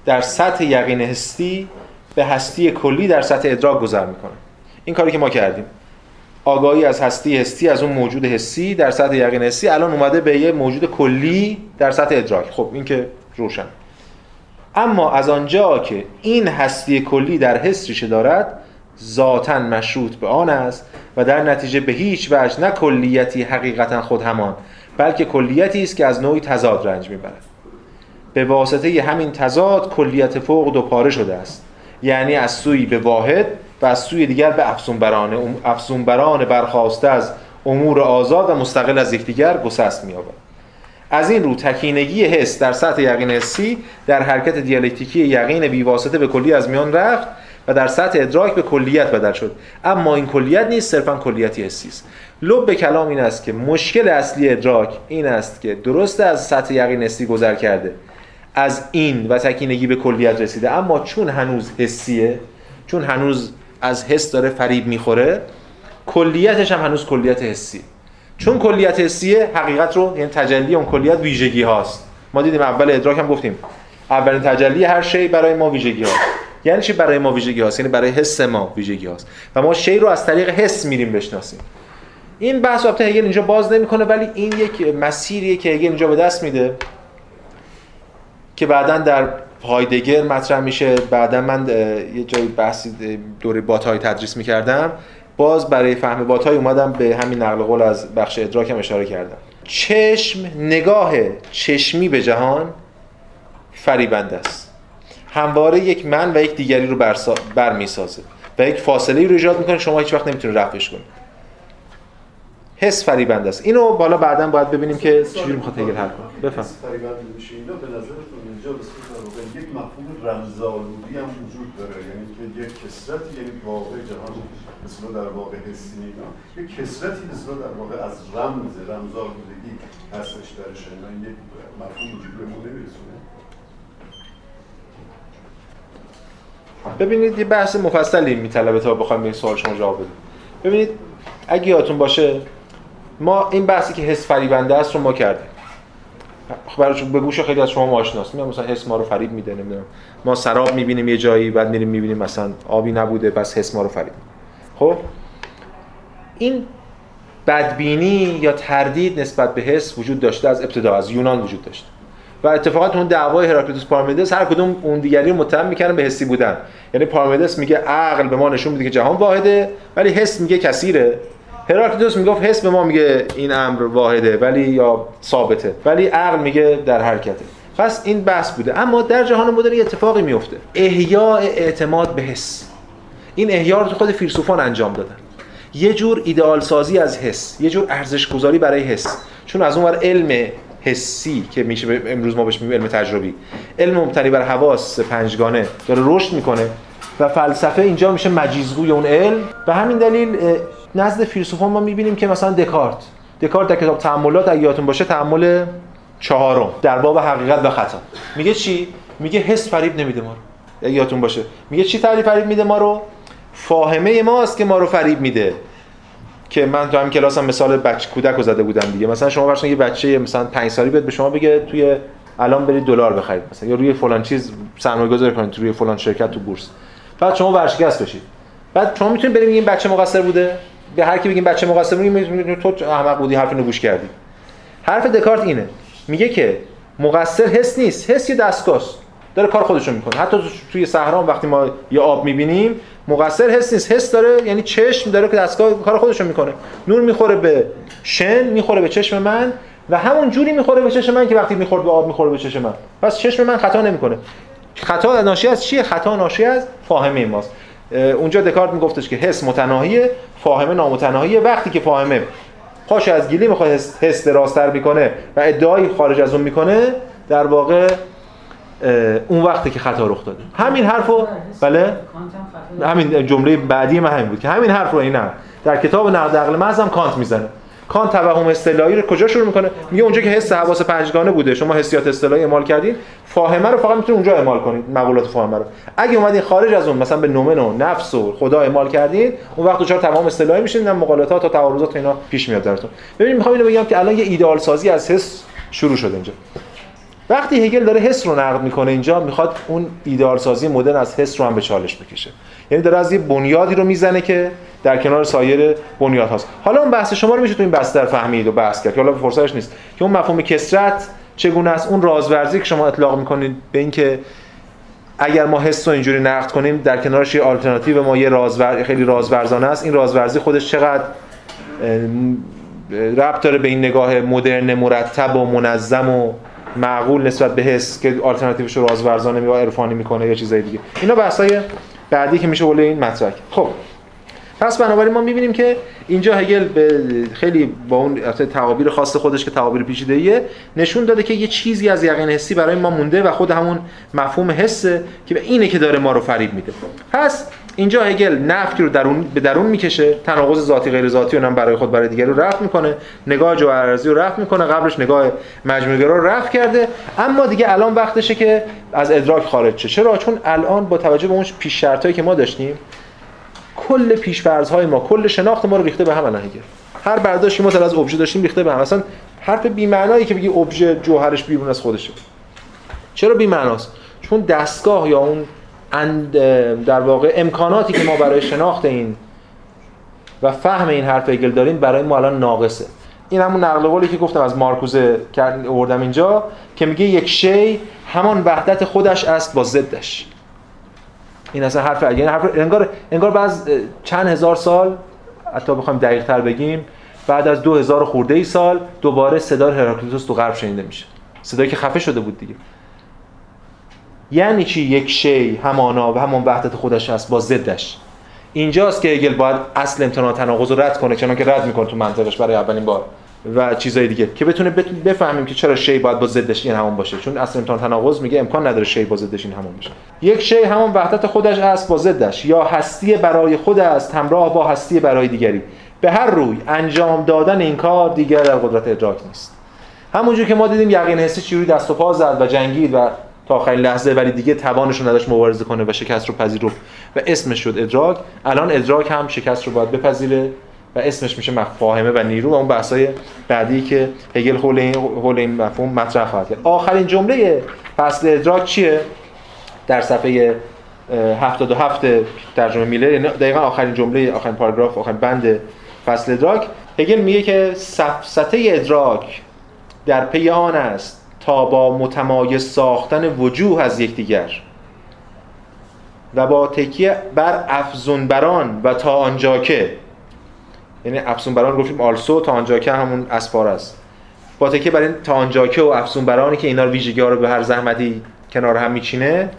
در سطح یقین حسی به هستی کلی در سطح ادراک گذر می‌کنه. این کاری که ما کردیم. آگاهی از هستی حسی از اون موجود حسی در سطح یقین حسی الان اومده به یه موجود کلی در سطح ادراک. خب این که روشن. اما از آنجا که این هستی کلی در حس ریشه دارد ذاتا مشروط به آن است و در نتیجه به هیچ وجه نه کلیتی حقیقتا خود همان بلکه کلیتی است که از نوعی تضاد رنج می‌برد. به واسطه همین تضاد کلیت فوق دو پاره شده است. یعنی از سوی به واحد و از سوی دیگر به افزونبران افزونبران برخواسته از امور آزاد و مستقل از یکدیگر گسست می‌یابد. از این رو تکینگی حس در سطح یقین حسی در حرکت دیالکتیکی یقین بیواسطه به کلی از میان رفت و در سطح ادراک به کلیت بدل شد. اما این کلیت نیست صرفا کلیتی حسی است لب به کلام این است که مشکل اصلی ادراک این است که درست از سطح یقین حسی گذر کرده. از این و تکینگی به کلیت رسیده. اما چون هنوز حسیه چون هنوز از حس داره فریب می‌خوره کلیتش هم هنوز کلیت حسی. چون کلیت حسیه حقیقت رو یعنی تجلی اون کلیت ویژگی هاست. ما دیدیم اول ادراک هم گفتیم. اولین تجلی هر شی برای ما ویژگی هاست. یعنی چی برای ما ویژگی هاست؟ یعنی برای حس ما ویژگی هاست. و ما شی رو از طریق حس میریم بشناسیم. این بحث البته هگل اینجا باز نمی‌کنه ولی این یک مسیریه که هگل اینجا به دست میده که بعدا در هایدگر مطرح میشه. بعدا من یه جایی بحثی دوره باتای تدریس می‌کردم. باز برای فهم باتای اومدم به همین نقل قول از بخش ادراکم اشاره کردم. چشم نگاه چشمی به جهان فریبنده است. همواره یک من و یک دیگری رو بر می‌سازه و یک فاصله رو ایجاد می‌کنه. شما هیچ وقت نمی‌تونید رفعش کنید حس فریبنده است. اینو بالا بعدا باید ببینیم که چجوری می‌خواد هگل حل کنه. بفهم. فریبنده میشه. اینا به نظرتون اینجا به یک مفهوم رمزآلودی هم وجود داره. یعنی که یک کسرتی یعنی واقع جهان مثل در واقع حسی اینا یک کسرتی مثل در واقع از رمز رمزآلودگی هستش درش اینا یک مفهوم وجود به نمیرسونه. ببینید یه بحث مفصلی میطلبه تا بخوایم این سوال شما جواب بدیم. ببینید اگه یادتون باشه ما این بحثی که حس فریبنده است رو ما کردیم. خب برای به گوش خیلی از شما آشناست. میگم مثلا حس ما رو فریب میده نمی‌دونم. ما سراب می‌بینیم یه جایی بعد میریم می‌بینیم مثلا آبی نبوده پس حس ما رو فریب خب؟ این بدبینی یا تردید نسبت به حس وجود داشته از ابتدا از یونان وجود داشته. و اتفاقا اون دعوای هراکلیتوس پارمیدس هر کدوم اون دیگری رو متهم می‌کردن به حسی بودن. یعنی پارمیدس میگه عقل به ما نشون میده که جهان واحده ولی حس میگه کثیره. هراکلیتوس می‌گفت حس به ما میگه این امر واحده ولی یا ثابته. ولی عقل میگه در حرکته. پس این بحث بوده. اما در جهان مدرن اتفاقی میفته احیاء اعتماد به حس. این احیا رو تو خود فیلسوفان انجام دادن. یه جور ایدئال سازی از حس یه جور ارزش گذاری برای حس. چون از اون ور علم حسی که میشه امروز ما بهش میگیم علم تجربی. علم مبتنی بر حواس پنجگانه داره رشد می‌کنه و فلسفه اینجا میشه مجیزگوی اون علم. به همین دلیل نزد فیلسوفان ما می‌بینیم که مثلا دکارت. دکارت در کتاب تأملات اگه یادتون باشه تأمل چهارم. در باب حقیقت و خطا. میگه چی؟ میگه حس فریب نمیده ما رو. یادتون باشه. میگه چی تعریف فریب میده ما رو؟ فاهمه ماست که ما رو فریب میده. که من تو هم مثال بچه کودک رو زده بودم دیگه. مثلا شما برشون یه بچه مثلا 5 سالی بیاد به شما بگه توی الان برید دلار بخرید مثلا یا روی فلان چیز سرمایه گذاری کنید روی فلان شرکت تو بورس. بعد شما ورشکست بشید. بعد شما می‌تونید برید این بچه مقصر بوده؟ به هر کی بگیم بچه مقصر بوده تو احمق بودی حرف اینو کردی. حرف دکارت اینه. میگه که مقصر حس نیست. حس یه دستگاه داره کار خودشو می‌کنه. حتی توی صحرا وقتی ما یه آب می‌بینیم مقصر حس نیست. حس داره یعنی چشم داره که دستگاه کار خودشو می‌کنه. نور می‌خوره به شن می‌خوره به چشم من و همون جوری می‌خوره به چشم من که وقتی می‌خورد به آب می‌خوره به چشم من. پس چشم من خطا نمی‌کنه. خطا ناشی از چیه؟ خطا ناشی از فاهمه ماست. اونجا دکارت میگفتش که حس متناهیه فاهمه نامتناهیه. وقتی که فاهمه پاش از گیلی می‌خواد حس راستر می‌کنه و ادعای خارج از اون می‌کنه در واقع اون وقتی که خطا رخ داده. همین حرفو بله؟ همین جمله بعدی من همین بود که همین حرف رو این هم. در کتاب نقد عقل محض هم کانت می‌زنه. کانت توهم اصطلاحی رو کجا شروع می‌کنه؟ میگه اونجا که حس حواس پنجگانه بوده. شما حسیات اصطلاحی اعمال کردین فاهمه رو فقط می‌تونید اونجا اعمال کنید مقولات فاهمه رو. اگه اومدین خارج از اون مثلا به نومن و نفس و خدا اعمال کردین اون وقت دچار توهم اصطلاحی میشین مقالات و تعارضات اینا پیش میاد درتون ببینید می‌خوام اینو بگم که الان یه ایدئال سازی از حس شروع شده اینجا. وقتی هگل داره حس رو نقد می‌کنه اینجا می‌خواد اون ایدئال سازی مدرن از حس رو هم به چالش بکشه. یعنی داره از یه بنیادی رو می‌زنه که در کنار سایر بنیاد هاست. حالا اون بحث شما رو میشه تو این بستر فهمید و بحث کرد که حالا فرصتش نیست. که اون مفهوم کسرت چگونه است اون رازورزی که شما اطلاق می‌کنید به اینکه اگر ما حس رو اینجوری نقد کنیم در کنارش یه آلترناتیو ما یه رازور خیلی رازورزانه است. این رازورزی خودش چقدر ربط داره به این نگاه مدرن مرتب و منظم و معقول نسبت به حس که آلترناتیوش رو رازورزانه یا عرفانی می‌کنه یا چیزای دیگه. اینا بحثای بعدی که میشه این مطرح خب. پس بنابراین ما می‌بینیم که اینجا هگل به خیلی با اون تعابیر خاص خودش که تعابیر پیچیده‌ایه نشون داده که یه چیزی از یقین حسی برای ما مونده و خود همون مفهوم حسه که به اینه که داره ما رو فریب میده. پس اینجا هگل نفی رو درون به درون می‌کشه تناقض ذاتی غیر ذاتی اونم برای خود برای دیگر رو رفع می‌کنه. نگاه جوهرارزی رو رفع می‌کنه قبلش نگاه مجموعه رو رفع کرده. اما دیگه الان وقتشه که از ادراک خارج شه. چرا؟ چون الان با توجه به اون پیش شرطایی که ما داشتیم کل های ما کل شناخت ما رو ریخته به هم الان هگل. هر برداشتی ما از ابژه داشتیم ریخته به هم اصلا حرف بی معنایی که بگی ابژه جوهرش بیرون از خودشه. چرا بی معناست چون دستگاه یا اون در واقع امکاناتی که ما برای شناخت این و فهم این حرف هگل داریم برای ما الان ناقصه. این همون نقل قولی که گفتم از مارکوزه آوردم اینجا که میگه یک شی همان وحدت خودش است با ضدش. این اصلا حرف یعنی حرف انگار انگار بعد چند هزار سال حتی بخوایم دقیق تر بگیم بعد از دو هزار خورده ای سال دوباره صدای هراکلیتوس تو غرب شنیده میشه. صدایی که خفه شده بود دیگه. یعنی چی یک شی همانا و همان وحدت خودش است با ضدش؟ اینجاست که هگل باید اصل امتناع تناقض رو رد کنه چون که رد می‌کنه تو منطقش برای اولین بار و چیزای دیگه. که بتونه بفهمیم که چرا شی باید با ضدش این همون باشه. چون اصل امتحان تناقض میگه امکان نداره شی با ضدش این همون باشه. یک شی همون وحدت خودش است با ضدش. یا هستی برای خود است همراه با هستی برای دیگری. به هر روی انجام دادن این کار دیگر در قدرت ادراک نیست. همونجور که ما دیدیم یقین حسی چجوری دست و پا زد و جنگید و تا آخرین لحظه ولی دیگه توانش رو نداشت مبارزه کنه و شکست رو پذیرفت. و اسمش شد ادراک. الان ادراک هم شکست رو باید بپذیره و اسمش میشه مفاهمه و نیرو و اون بحثای بعدی که هگل حول این حول این مفهوم مطرح خواهد کرد. آخرین جمله فصل ادراک چیه؟ در صفحه 77 ترجمه میلر یعنی دقیقا آخرین جمله آخرین پاراگراف آخرین بند فصل ادراک. هگل میگه که سفسته ادراک در پی آن است. تا با متمایز ساختن وجوه از یکدیگر و با تکیه بر افزون بران و تا آنجا که یعنی افسون بران گفتیم آلسو تا آنجا که همون اسپار است. با تکیه بر این تا آنجا که و افسون برانی که اینا ویژگی ها رو به هر زحمتی کنار هم میچینه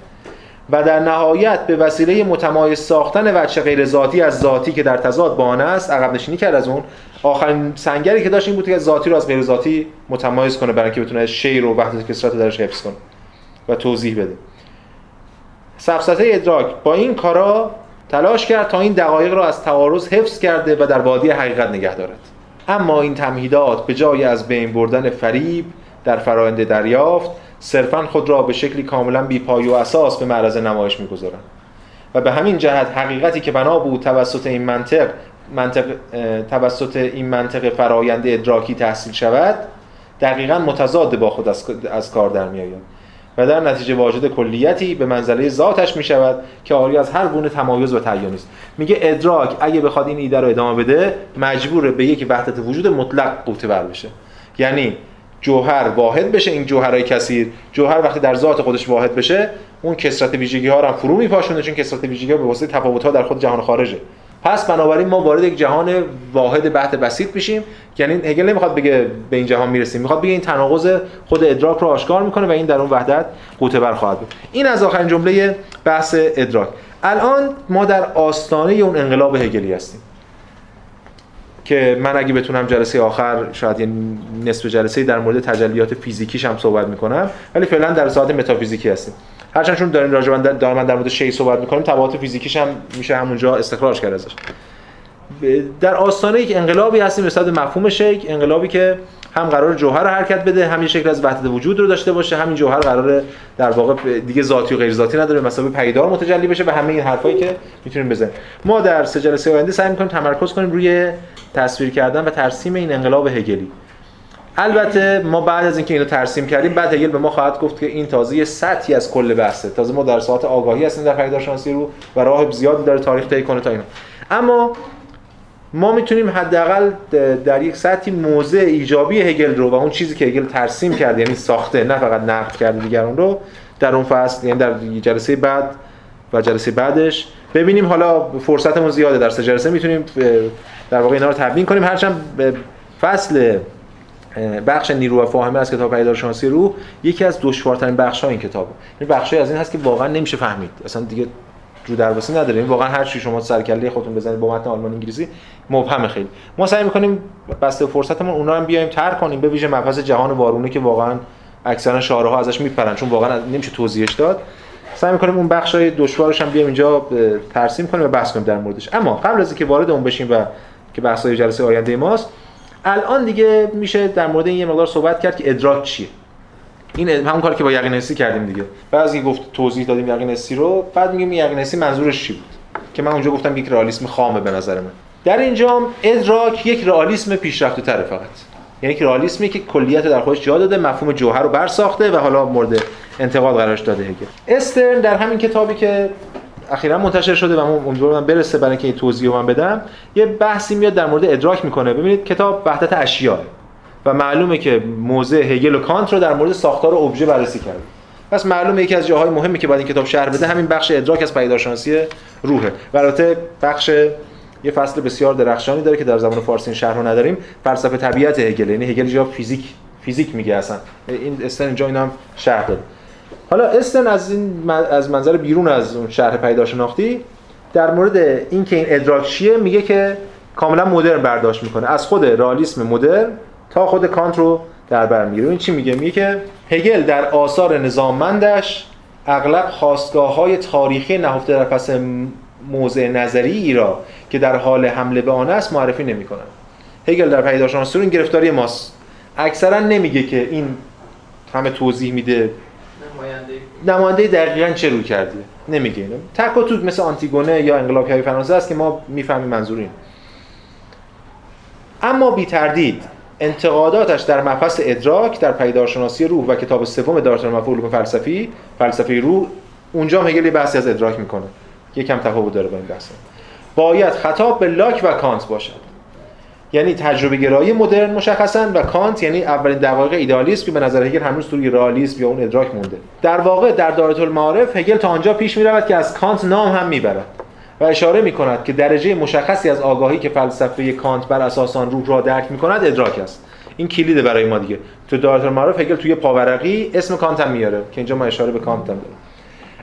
و در نهایت به وسیله متمایز ساختن وجه غیر ذاتی از ذاتی که در تضاد با آن است عقب نشینی کرد از اون. آخرین سنگری که داشت این بود که ذاتی رو از غیر ذاتی متمایز کنه برای اینکه بتونه شیر و وحدت کسرت درش حفظ کنه و توضیح بده. سفسطه ادراک با این کارا تلاش کرد تا این دقایق را از تعارض حفظ کرده و در وادی حقیقت نگه دارد. اما این تمهیدات به جای از بین بردن فریب در فرآیند دریافت صرفا خود را به شکلی کاملا بیپای و اساس به معرض نمایش می‌گذارند و به همین جهت حقیقتی که بنا بود توسط این منطق منطق توسط این منطق فرایند ادراکی تحصیل شود دقیقا متضاد با خود از, کار در میآید. و در نتیجه واجد کلیتی به منزله ذاتش می شود که آری از هر گونه تمایز و تعیینی است. میگه ادراک اگه بخواد این ایده رو ادامه بده مجبوره به یک وحدت وجود مطلق قوطه بر بشه. یعنی جوهر واحد بشه این جوهرهای کثیر. جوهر وقتی در ذات خودش واحد بشه اون کسرت ویژگی ها رو هم فرو میپاشونه چون کسرت ویژگی ها به واسطه تفاوت ها در خود جهان خارجه. پس بنابراین ما وارد یک جهان واحد بحت بسیط میشیم. یعنی هگل نمی‌خواد بگه به این جهان می‌رسیم. می‌خواد بگه این تناقض خود ادراک رو آشکار می‌کنه و این در اون وحدت قوطه بر خواهد بود. این از آخرین جمله بحث ادراک. الان ما در آستانه اون انقلاب هگلی هستیم. که من اگه بتونم جلسه آخر شاید یه نصف جلسه در مورد تجلیات فیزیکیش هم صحبت می‌کنم. ولی فعلا در ساعت متافیزیکی هستیم. هرچند چون داریم راجع به در مورد شی صحبت می‌کنیم تبعات فیزیکیش هم میشه همونجا استخراج کرد ازش. در آستانه یک انقلابی هستیم به مفهوم شیک انقلابی که هم قرار جوهر رو حرکت بده هم یه شکل از وحدت وجود رو داشته باشه. همین جوهر قرار در واقع دیگه ذاتی و غیر ذاتی نداره مثلا پیدار متجلی بشه و همه این حرفایی که می‌تونیم بزنیم. ما در سه جلسه آینده سعی می‌کنیم تمرکز کنیم روی تصویر کردن و ترسیم این انقلاب هگلی. البته ما بعد از اینکه اینو ترسیم کردیم بعد هگل به ما خواهد گفت که این تازه یه سطحی از کل بحثه. تازه ما در ساعت آگاهی هستیم در پیدارشناسی رو و راه زیادی داره تاریخ طی کنه تا اینا. اما ما می‌تونیم حداقل در یک سطحی موضع ایجابی هگل رو و اون چیزی که هگل ترسیم کرده یعنی ساخته نه فقط نقد کرده دیگران رو در اون فصل یعنی در جلسه بعد و جلسه بعدش ببینیم حالا فرصتمون زیاده در سه می‌تونیم در واقع اینا رو تبیین کنیم. هرچند فصل بخش نیرو و فاهمه از کتاب پیدارشناسی رو یکی از دشوارترین بخش ها این کتابه. این بخشی از این هست که واقعا نمیشه فهمید. اصلا دیگه رو درواسی نداره. این واقعا هر چی شما سرکله خودتون بزنید با متن آلمان انگلیسی مبهم خیلی. ما سعی می‌کنیم بسته فرصتمون اونا هم بیایم تر کنیم به ویژه مبحث جهان وارونه که واقعا اکثرا شاره ها ازش میپرن. چون واقعا نمیشه توضیحش داد. سعی می‌کنیم اون بخشای دشوارش هم بیایم اینجا ترسیم کنیم و بحث کنیم در موردش. اما قبل از اینکه وارد اون بشیم و که بحث‌های جلسه آینده ماست الان دیگه میشه در مورد این یه مقدار صحبت کرد که ادراک چیه. این همون کاری که با یقینسی کردیم دیگه. بعضی گفت توضیح دادیم یقینسی رو بعد میگیم یقینسی منظورش چی بود؟ که من اونجا گفتم یک رئالیسم خامه به نظر من. در اینجا ادراک یک رئالیسم پیشرفته تره فقط. یعنی یک رئالیسمی که کلیت در خودش جا داده مفهوم جوهر رو برساخته و حالا مورد انتقاد قرارش داده هگل استرن در همین کتابی که اخیرا منتشر شده و من امیدوارم برسه برای اینکه این توضیح من بدم یه بحثی میاد در مورد ادراک می‌کنه. ببینید کتاب وحدت اشیاء و معلومه که موضع هگل و کانت رو در مورد ساختار ابژه بررسی کرده پس معلومه یکی از جاهای مهمی که باید این کتاب شرح بده همین بخش ادراک از پیدارشناسی روحه. و البته بخش یه فصل بسیار درخشانی داره که در زبان فارسی شرح رو نداریم. فلسفه طبیعت هگل یعنی هگل جا فیزیک فیزیک میگه اصلا. این استن اینجا اینم شرح داده. حالا استن از این از منظر بیرون از اون شرح پیداشناختی در مورد اینکه این ادراک چیه میگه که کاملا مدرن برداشت می‌کنه. از خود رئالیسم مدرن تا خود کانت رو در بر می‌گیره. این چی میگه؟ میگه که هگل در آثار نظاممندش اغلب خواستگاه های تاریخی نهفته در پس موضع نظری ای را که در حال حمله به آن است معرفی نمی‌کنه هگل در پیداشناسی این گرفتاری ماست. اکثرا نمیگه که این همه توضیح میده نماینده دقیقا چه رو کرده نمیگه اینو تک و توت مثل آنتیگونه یا انقلاب های فرانسه است که ما می‌فهمیم منظور این اما بی تردید انتقاداتش در مبحث ادراک در پیدارشناسی روح و کتاب سوم دارتون مفهوم فلسفی فلسفه روح اونجا هگل بحثی از ادراک می‌کنه. یکم تفاوت داره با این بحث. باید خطاب به لاک و کانت باشد. یعنی تجربه گرایی مدرن مشخصا و کانت یعنی اولین دقایق ایدالیسم که به نظر هگل هنوز توی رئالیسم یا اون ادراک مونده. در واقع در دایره المعارف هگل تا آنجا پیش می‌رود که از کانت نام هم می‌برد و اشاره می کند که درجه مشخصی از آگاهی که فلسفه کانت بر اساس آن روح را درک می کند ادراک است. این کلیده برای ما دیگه. تو دایره المعارف هگل توی پاورقی اسم کانت هم میاره. که اینجا ما اشاره به کانت هم داریم.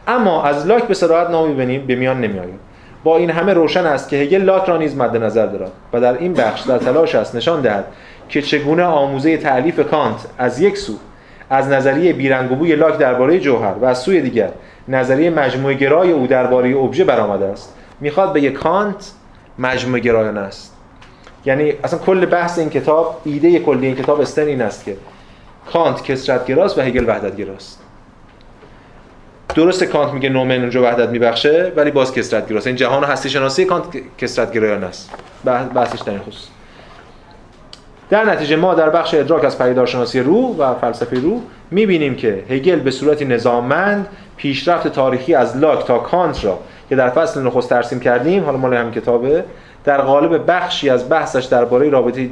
اما از لاک به صراحت نامی به میان نمیآید با این همه روشن است که هگل لاک را نیز مد نظر دارد و در این بخش در تلاش است نشان دهد که چگونه آموزه تألیف کانت از یک سو از نظریه بیرنگ و بوی لاک درباره جوهر و از سوی دیگر نظریه مجموعه گرای او درباره ابژه برآمده است. می‌خواد به کانت مجموعه گرایانه است. یعنی اصلا کل بحث این کتاب ایده کلی این کتاب استرن این است که کانت کثرت گراست و هگل وحدت گراست درست کانت میگه نومن اونجا وحدت میبخشه ولی باز کثرت گراست این جهان هستی شناسی کانت کثرت گرایانه است. بحثش در این خصوص. در نتیجه ما در بخش ادراک از پدیدارشناسی روح و فلسفه روح می‌بینیم که هگل به صورتی نظاممند پیشرفت تاریخی از لاک تا کانت را که در فصل نخست ترسیم کردیم حالا مال هم کتابه در قالب بخشی از بحثش درباره رابطه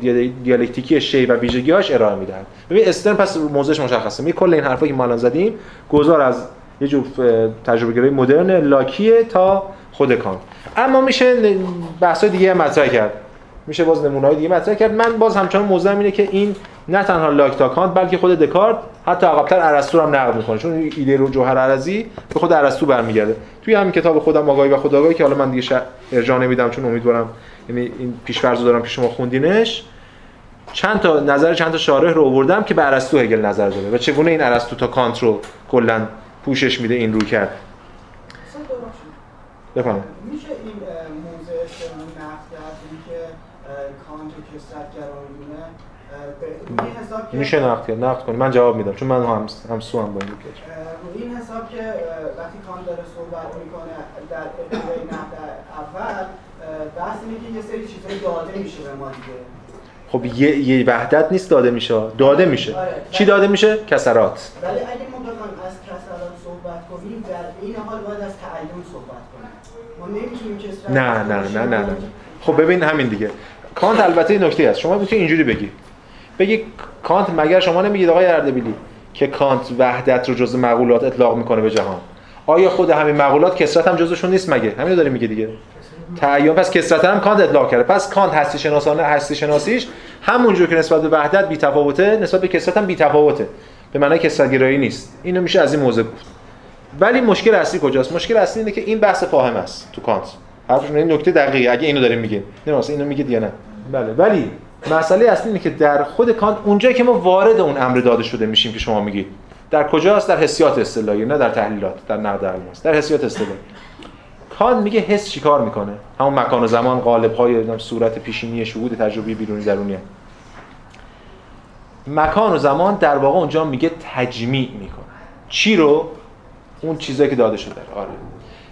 دیالکتیکی شی و ویژگی‌هاش ارائه می‌دهد. ببین استرن پس موضوعش مشخصه. می کل این حرفایی که ما الان زدیم گذار از یه جور تجربه گرایی مدرن لاکیه تا خود کانت اما میشه بحث دیگه مطرح کرد. میشه باز نمونه‌های دیگه مطرح کرد. من باز همچنان موضوعم اینه که این نه تنها لاک تا کانت بلکه خود دکارت حتی عقب‌تر ارسطو هم نقد می‌کنه. چون ایده رو جوهر عرضی به خود ارسطو برمیگرده. توی همین کتاب خودم آگاهی و خودآگاهی که حالا من دیگه. ارجاع نمیدم چون امیدوارم یعنی این پیش‌فرض رو دارم که شما خوندینش. چند تا نظر چند تا شارح رو آوردم که به ارسطو هگل نظر داره و چگونه این ارسطو تا کانت رو کلا پوشش میده این رو کرد. بفرمایید. میشه این رو نقد کرد؟ اینکه اه، کانت و که میشه نقد کرد. نقد کنید. من جواب میدم. چون من هم هم سو هم با این این حساب که وقتی کانت داره صحبت می‌کنه در ابتدای نقد اول بحث اینه که یه سری چیزای داده میشه به ما دیگه. خب یه, یه وحدت نیست داده میشه. داده میشه. آره. چی داده میشه؟ کسرات. ولی اگه ما بخوایم از کسرات صحبت کنیم در این حال باید از تعین صحبت کنیم ما نمی‌تونیم کسرت نه نه نه نه نه خب ببین همین دیگه. کانت البته این نکته هست شما می‌تونی اینجوری بگی. بگی کانت مگر شما نمیگید آقای اردبیلی که کانت وحدت رو جزء مقولات اطلاق می‌کنه به جهان؟ آیا خود همین مقولات کثرت هم جزءشون نیست مگه؟ همین رو داری میگه دیگه. تعیین. پس کثرت هم کانت اطلاق کرده. پس کانت هستی شناسانه هستی شناسیش همونجور که نسبت به وحدت بی تفاوته نسبت به کثرت هم بی تفاوته. به معنای کثرت گرایی نیست. اینو میشه از این موضوع گفت. ولی مشکل اصلی کجاست؟ مشکل اصلی اینه که این بحث فاهمه است تو کانت. حرفشون این نکته دقیقه. اگه اینو داریم میگیم نه مثلا اینو میگید یا نه. بله. ولی مسئله اصلی اینه که در خود کانت اونجایی که ما وارد اون امر داده شده میشیم که شما میگید در کجاست؟ در حسیات اصطلاحی نه در تحلیلات در نقد الماس در حسیات اصطلاحی. کانت میگه حس چیکار می‌کنه؟ همون مکان و زمان قالب های صورت پیشینی شهود تجربی بیرونی درونیه مکان و زمان در واقع اونجا میگه تجمیع می‌کنه. چی رو؟ اون چیزایی که داده شده. آره.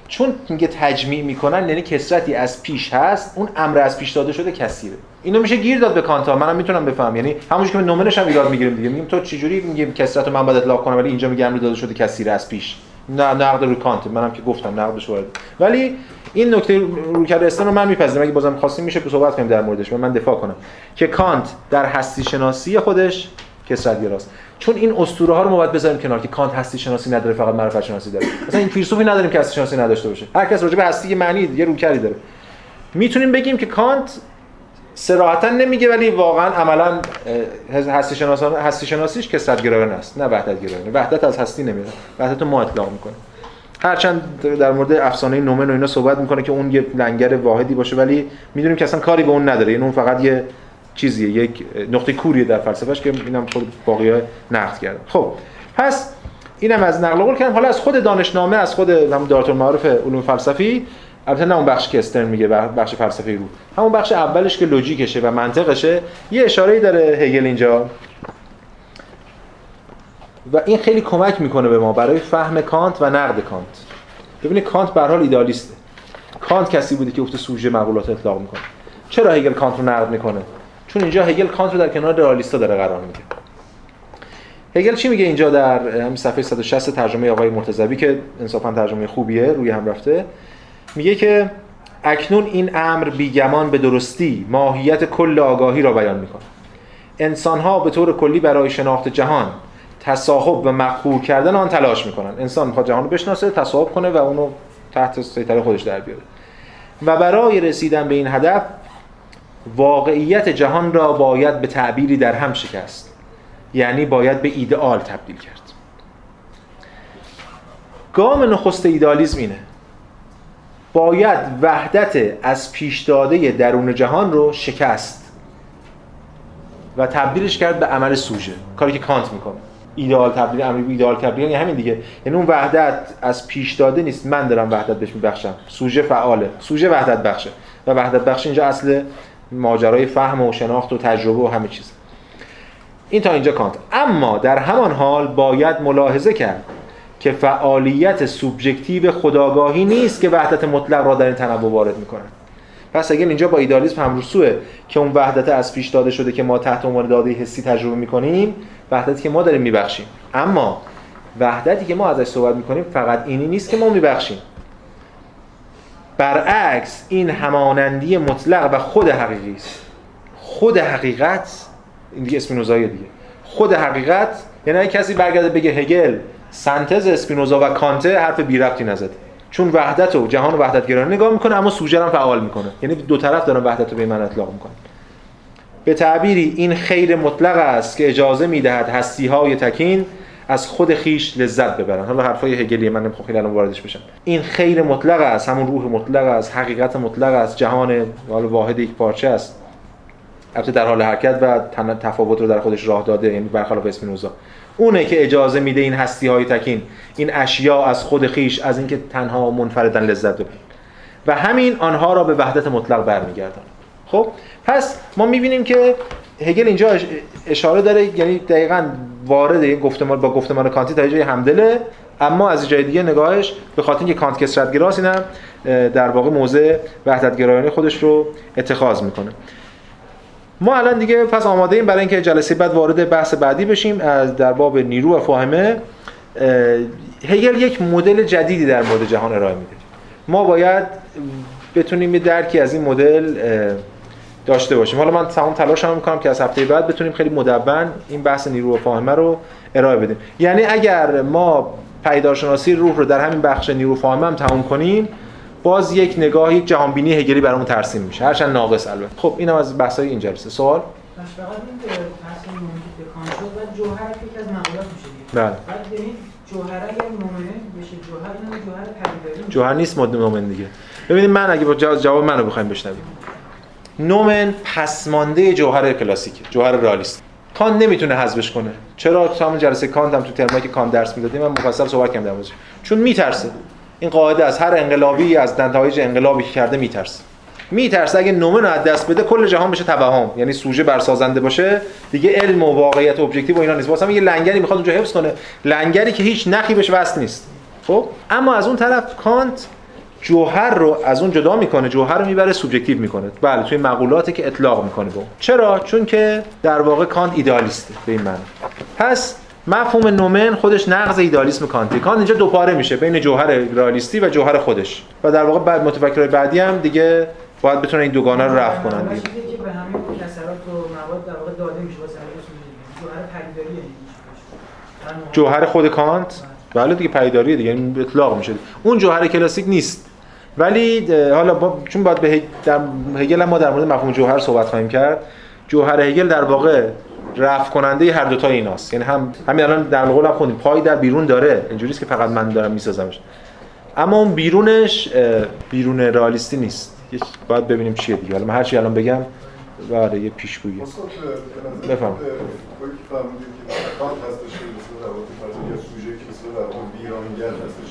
چون میگه تجمیع می‌کنن یعنی کسرتی از پیش هست اون امر از پیش داده شده کثیره. اینو میشه گیر داد به کانتا. منم می‌تونم بفهم یعنی همونش که به نومنش هم ایراد می‌گیریم دیگه. میگیم تو چجوری میگیم کسرت رو من باید اطلاق کنم ولی اینجا میگه امر داده شده کثیره از پیش. نه نقد رو کانت. منم که گفتم نقدش وارد. ولی این نکته رویکرد استن رو من میپذیرم. اگه بازم خواستیم میشه صحبت کنیم در موردش. من دفاع کنم. که کانت در هستی شناسی خودش کسرت گراست چون این اسطوره ها رو ما باید بذاریم کنار که کانت هستی شناسی نداره فقط معرفت شناسی داره. مثلا این فیلسوفی نداریم که هستی شناسی نداشته باشه. هر کس راجع به هستی یه معنی یه رویکردی داره. می‌تونیم بگیم که کانت صراحتا نمیگه ولی واقعا عملا هستی شناسان هستی شناسیش کسرت گرایانه است. نه وحدت گرایانه وحدت از هستی نمیاد وحدت ما اطلاق می‌کنه هرچند در مورد افسانه نومن و اینا صحبت می‌کنه که اون یه لنگر واحدی باشه ولی می‌دونیم که اصلا کاری به اون نداره. یعنی اون فقط یه چیزیه یک نقطه کوریه در فلسفهش که اینم خود باقی نقد کردن. خب پس اینم از نقل قول کردم. حالا از خود دانشنامه از خود هم دارت المعارف علوم فلسفی البته نه اون بخش که استرن میگه بخش فلسفه رو. همون بخش اولش که لوجیکشه و منطقشه. یه اشاره‌ای داره هگل اینجا. و این خیلی کمک می‌کنه به ما برای فهم کانت و نقد کانت. ببینید کانت به حال ایدالیسته. کانت کسی بوده که افت سوژه مقولات اطلاق می‌کنه. چرا هگل کانت رو نقد می‌کنه؟ چون اینجا هگل کانت رو در کنار رئالیستا داره قرار میده. هگل چی میگه اینجا در همین صفحه 160 ترجمه آقای مرتضوی که انصافا ترجمه خوبیه روی هم رفته. میگه که اکنون این امر بیگمان به درستی ماهیت کل آگاهی را بیان می‌کنه. انسان ها به طور کلی برای شناخت جهان تصاحب و مقهور کردن آن تلاش می‌کنن. انسان می‌خواد جهان رو بشناسه تصاحب کنه و اونو تحت سیطره خودش در بیاره. و برای رسیدن به این هدف واقعیت جهان را باید به تعبیری در هم شکست. یعنی باید به ایدئال تبدیل کرد. گام نخست ایدالیسم اینه. باید وحدت از پیش داده درون جهان رو شکست و تبدیلش کرد به عمل سوژه. کاری که کانت می‌کنه. ایدئال تبدیل امری به ایدئال تبدیل یعنی همین دیگه. یعنی اون وحدت از پیش داده نیست. من دارم وحدت بهش میبخشم. سوژه فعاله. سوژه وحدت بخشه. و وحدت بخش اینجا اصل ماجرای فهم و شناخت و تجربه و همه چیز. این تا اینجا کانت. اما در همان حال باید ملاحظه کرد که فعالیت سوبژکتیو خداگاهی نیست که وحدت مطلق را در این تنوع وارد می‌کنه پس اگر اینجا با ایدالیسم هم رسوه که اون وحدت از پیش داده شده که ما تحت عنوان داده حسی تجربه می‌کنیم وحدتی که ما داریم میبخشیم. اما وحدتی که ما ازش صحبت می‌کنیم فقط اینی نیست که ما میبخشیم. برعکس این همانندی مطلق و خود حقیقی است. خود حقیقت این دیگه اسپینوزایی دیگه. خود حقیقت یعنی کسی برگرده بگه هگل سنتز اسپینوزا و کانته حرف بی ربطی نزد چون وحدت و جهان و وحدت نگاه می‌کنه اما سوژه هم فعال می‌کنه. یعنی دو طرف دارن وحدت رو به من اطلاق می‌کنن. به تعبیری این خیر مطلق است که اجازه می‌دهد هستی های تکین از خود خیش لذت ببرن. حالا حرفای هگلی من نمی‌خوام خیلی الان واردش بشم. این خیر مطلق است همون روح مطلق است حقیقت مطلق است جهان حالا واحد یک پارچه است. البته در حال حرکت و تفاوت رو در خودش راه داده یعنی برخلاف اسپینوزا اونه که اجازه میده این هستی های تکین این اشیا از خود خیش از اینکه تنها منفردن لذت ببرن. و همین آنها را به وحدت مطلق برمیگردان خب پس ما می‌بینیم که هگل اینجا اش- اشاره داره یعنی دقیقا وارد این گفتمان با گفتمان کانتی تا جای همدله اما از جای دیگه نگاهش به خاطر اینکه کانت کسرتگراست اینم اه، در واقع موضع وحدت گرایانه خودش رو اتخاذ می‌کنه. ما الان دیگه پس آماده ایم برای اینکه جلسه بعد وارد بحث بعدی بشیم از در باب نیرو و فاهمه. اه، هگل یک مدل جدیدی در مورد جهان ارائه میده. ما باید بتونیم یه درکی از این مدل داشته باشیم. حالا من تمام تلاشم می‌کنم که از هفته بعد بتونیم خیلی مدون این بحث نیرو و فاهمه رو ارائه بدیم. یعنی اگر ما پیدارشناسی روح رو در همین بخش نیرو فاهمه هم تموم کنیم باز یک نگاه یک جهانبینی هگلی برامون ترسیم میشه. هرچند ناقص البته. خب اینم از بحث‌های این جلسه سوال بحث بله. جوهر اگر مومنه بشه جوهر اینم جوهر پدیداری. جوهر نیست مد نومن دیگه. ببینید من اگه با جواب منو بخوایم بشنویم. نومن پسمانده جوهر کلاسیکه جوهر رئالیست. کانت نمی‌تونه حذفش کنه. چرا؟ تو همون جلسه کانت هم تو ترمایی که کانت درس می‌دادیم من مفصل صحبت کردم در چون میترسه. این قاعده از هر انقلابی از نتایج انقلابی که کرده میترسه. میترسه اگه نومن از دست بده کل جهان بشه توهم. یعنی سوژه برسازنده باشه دیگه علم و واقعیت و objective و اینا نیست. واسه یه لنگری می‌خواد اونجا حفظ کنه. لنگری که هیچ نخی بهش وصل نیست. خب؟ اما از اون طرف کانت جوهر رو از اون جدا می‌کنه جوهر رو می‌بره سوبژکتیو می‌کنه. بله توی مقولاتی که اطلاق می‌کنه به اون چرا؟ چون که در واقع کانت ایدئالیسته به این معنی. پس مفهوم نومن خودش نقض ایدئالیسم کانتی. کانت اینجا دوپاره میشه بین جوهر رئالیستی و جوهر خودش. و در واقع بعد متفکرای بعدی هم دیگه باید بتونن این دوگانه رو رفع کنن دیگه. به همین کسرات و مواد در واقع داده میشه واسه. جوهر یعنی. جوهر خود کانت؟ بله. دیگه پیداریه دیگه یعنی اطلاق میشه. اون جوهر کلاسیک نیست. ولی حالا با چون باید به در هگل هم ما در مورد مفهوم جوهر صحبت خواهیم کرد جوهر هگل در واقع رفع کننده هر دوتا ایناست. یعنی هم همین الان در قولم خوندیم پای در بیرون داره اینجوریه که فقط من دارم میسازمش. اما اون بیرونش بیرون رئالیستی نیست. باید ببینیم چیه دیگه. حالا من هر چی الان بگم بله یه پیشگویی. بفهم. که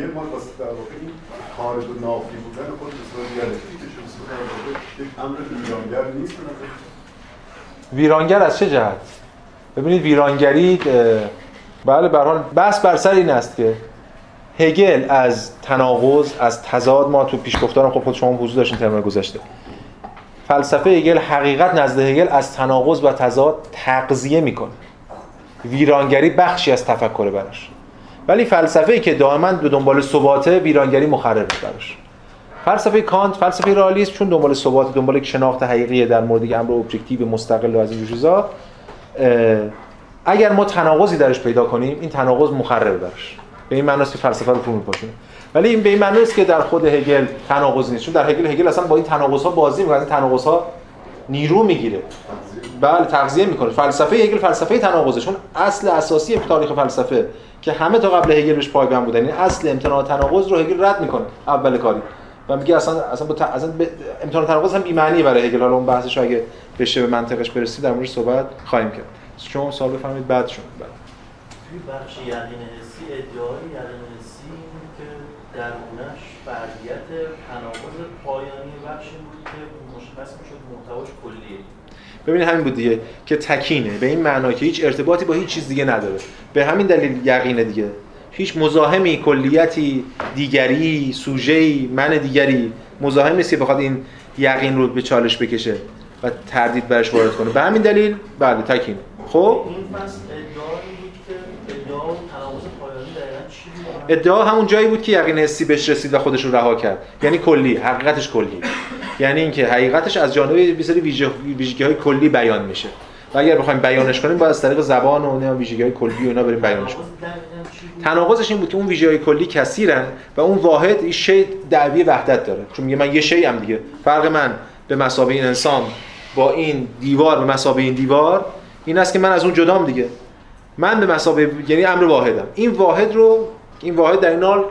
هگل ما واسه در واقع این خارج و نافی بودن خود دیالکتیکش مثل در واقع یک امر ویرانگر نیست. به ویرانگر از چه جهت؟ ببینید ویرانگری بله به حال بحث بر سر این است که هگل از تناقض از تضاد ما تو پیش گفتارم خب خود شما حضور داشتین ترم گذشته. فلسفه هگل حقیقت نزد هگل از تناقض و تضاد تغذیه می‌کنه. ویرانگری بخشی از تفکر براش ولی فلسفه که دائما به دنبال ثباته ویرانگری مخرب براش. فلسفه کانت فلسفه رئالیسم چون دنبال ثبات دنبال شناخت حقیقی در مورد امر objective مستقل از این چیزا اگر ما تناقضی درش پیدا کنیم این تناقض مخرب براش. به این معنی است که فلسفه رو فرو ولی این به این معنی است که در خود هگل تناقض نیست. چون در هگل هگل اصلا با این تناقض ها بازی می‌کنه تناقض ها نیرو می‌گیره. بله تغذیه می‌کنه. فلسفه هگل فلسفه تناقضه. چون اصل اساسی تاریخ فلسفه که همه تا قبل هگل بهش پایبند بودن. این اصل امتناع تناقض رو هگل رد می‌کنه. اول کاری. و میگه اصلا اصلا با. اصلا به... امتناع تناقض هم بی‌معنی برای هگل. حالا اون بحثش اگه بشه به منطقش برسید در موردش صحبت خواهیم کرد. شما سوال بفرمایید بعد شما. بله. توی بخش یقین حسی ادعای یقین حسی که درونش فردیت تناقض پایانی بخش این بود که مشخص می‌شد محتواش کلیه. ببینید همین بود دیگه که تکینه. به این معنا که هیچ ارتباطی با هیچ چیز دیگه نداره. به همین دلیل یقینه دیگه. هیچ مزاحمی کلیتی دیگری سوژه‌ای من دیگری مزاحم نیست که بخواد این یقین رو به چالش بکشه و تردید برش وارد کنه. به همین دلیل بله تکینه خب؟ ادعا همون جایی بود که یقین حسی بهش رسید و خودش رو رها کرد. یعنی کلی حقیقتش کلی. یعنی اینکه حقیقتش از جانب یه سری ویژگی های کلی بیان میشه. و اگر بخوایم بیانش کنیم باید از طریق زبان و ویژگی های کلی و اینا بریم بیانش کنیم. تناقضش این بود که اون ویژگی های کلی کثیرن و اون واحد این شی دعوی وحدت داره. چون میگه من یه شی هم دیگه. فرق من به مسابقه این انسان با این دیوار به مسابقه این دیوار این است که من از اون جدام دیگه. من به مسابقه یعنی امر واحدم. این واحد رو این واحد در این حال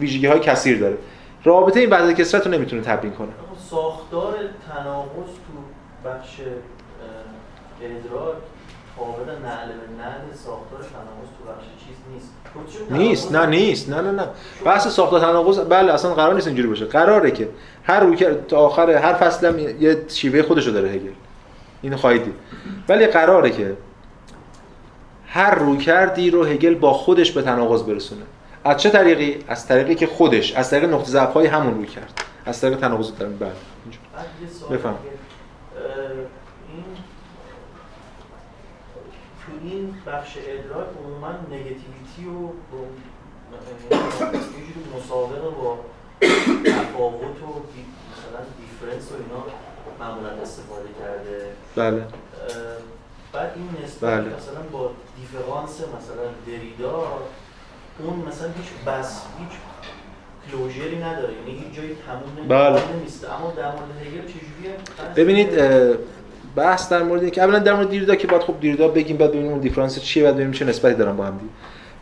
ویژگی های کثیر داره. رابطه این وحدت کسرت رو نمی‌تونه تبیین کنه. ساختار تناقض تو بخش ادراک قابل نقل به نقل ساختار تناقض تو بخش چیز نیست. خودشون نیست نه نیست نه نه نه. بحث ساختار تناقض بله اصلا قرار نیست اینجوری باشه. قراره که هر روی تا آخر هر فصل هم یه شیوه خودشو داره هگل. اینو خواهید دید. ولی قراره که هر روی کردی رو هگل با خودش به تناقض برسونه. از چه طریقی؟ از طریقی که خودش از طریق نقطه ضعف های همون روی کرد از طریق تناقض دارن بله بفهم. این تو این بخش ادراک عموما نگتیویتی با یه جوری مسابقه با تفاوت و مثلا دیفرنس و اینا معمولا استفاده کرده. بله. بعد این نسبت بله. مثلا با دیفرانس مثلا دریدا اون مثلا هیچ بس هیچ کلوژری نداره. یعنی هیچ جایی تموم بله. اما در مورد هگل چجوریه؟ ببینید بحث در مورد اینکه اولا در مورد دیردا که باید خب دیردا بگیم بعد ببینیم اون دیفرانس چیه بعد ببینیم چه نسبتی دارن با هم دیگه.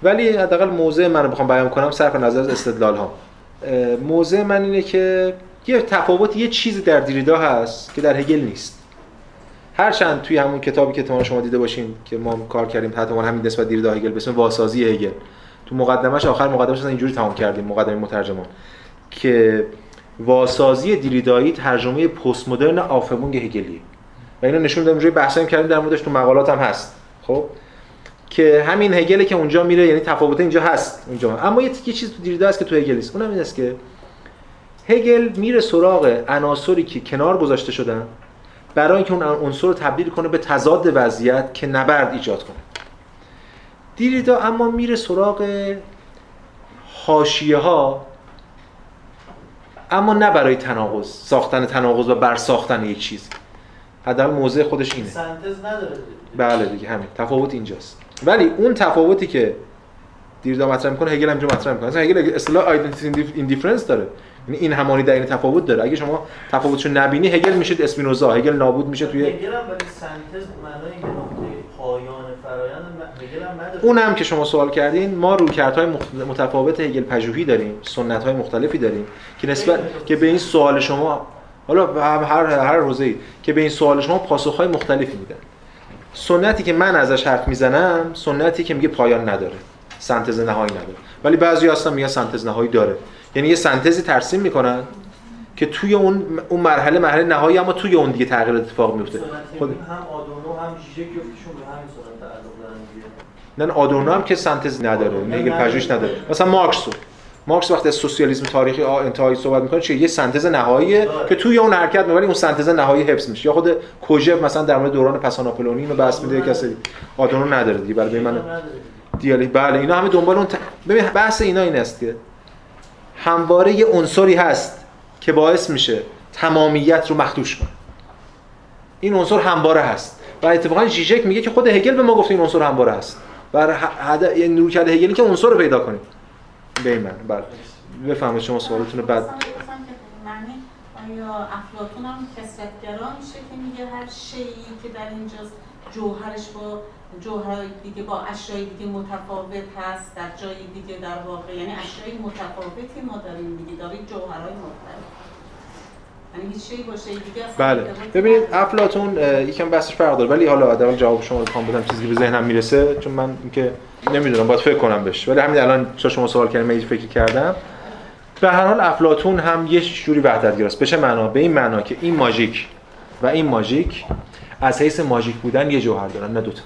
ولی حداقل موضع من رو بخوام بیان کنم صرف نظر از استدلال ها موضع من اینه که یه تفاوت یه چیزی در دیریدا هست که در هگل نیست. هرچند توی همون کتابی که شما دیده باشین که ما کار کردیم حتما همین نسبت دیریدا هگل به اسم واسازی هگل. تو مقدمش آخر مقدمش اصلا اینجوری تمام کردیم مقدمه مترجمان که واسازی دیریدایی ترجمه پست مدرن آفمونگ هگلیه. و اینو نشون دادم روی بحثایی کردیم در موردش تو مقالات هم هست. خب؟ که همین هگله که اونجا میره یعنی تفاوت اینجا هست اونجا. اما یه یه چیز تو دیریدا هست که تو هگل نیست. اونم این است که هگل میره سراغ عناصری که کنار گذاشته شدن برای اینکه اون عنصر رو تبدیل کنه به تضاد وضعیت که نبرد ایجاد کنه. دریدا اما میره سراغ حاشیه ها اما نه برای تناقض ساختن تناقض و برساختن یک چیز. حداقل موضع خودش اینه. سنتز نداره بله دیگه همین. تفاوت اینجاست. ولی اون تفاوتی که دریدا مطرح می‌کنه هگل هم اینجا مطرح می‌کنه. مثلا هگل اصطلاح identity in difference داره. یعنی این همانی در این تفاوت داره. اگه شما تفاوتشو نبینی هگل میشه اسپینوزا. هگل نابود میشه توی هگل هم برای سنتز معنای پایان فرایند م- هگل هم نداره اون هم که شما سوال کردین ما رویکردهای متفاوت هگل پژوهی داریم سنت های مختلفی داریم که نسبت که به این سوال شما حالا هر هر حوزه‌ای که به این سوال شما پاسخهای مختلفی میدن. سنتی که من ازش حرف می‌زنم سنتی که میگه پایان نداره سنتز نهایی نداره. ولی بعضی هستن میگن سنتز نهایی داره. یعنی یه سنتزی ترسیم می‌کنن که توی اون اون مرحله مرحله نهایی اما توی اون دیگه تغییر اتفاق میفته خود هم آدورنو هم ژیژک جفتشون به همین سنت تعلق دارن دیگه نه آدورنو هم که سنتز نداره هگل پژوهش نداره. مثلا مارکس مارکس وقتی از سوسیالیسم تاریخی آ- انتهایی صحبت می‌کنه چیه؟ یه سنتز نهاییه آره. که توی اون حرکت می‌بری اون سنتز نهایی حفظ میشه. یا خود کوژف مثلا در مورد دوران پساناپولونی اینو بحث میده کسی آدورنو نداره دیگه برای من. دیالی بله اینا همه دنبال اون ت... ببین بحث اینا این است که همواره یه عنصری هست که باعث میشه تمامیت رو مخدوش کنه. این عنصر همواره هست. و اتفاقا ژیژک میگه که خود هگل به ما گفت این عنصر همواره هست. بر هدف یعنی روی کرده هگلی که عنصر رو پیدا کنیم. به معنی بله. بفهمید شما سوالتون رو بعد. که به معنی آیا افلاطون هم کسرتگرا میشه که میگه هر شیعی که در اینجاست جوهرش با جوهر دیگه با اشیای دیگه متفاوت هست در جای دیگه در واقع یعنی اشیای متفاوتی ما داریم دیگه داریم جوهرهای مختلف یعنی هیچ شیعی با شیعی دیگه اصلا بله. ارتباطی ببینید اه، یکم بحثش فرق داره. ولی حالا حداقل جواب شما رو کام بدم چیزی که به ذهنم می‌رسه. چون من اینکه نمی‌دونم باید فکر کنم بهش. ولی همین الان چون شما سوال کردین من فکر کردم. به هر حال افلاطون هم یه جوری وحدتگراست به چه معنا؟ به این معنا که این ماژیک و این ماژیک از حیث ماژیک بودن یه جوهر دارن نه دوتا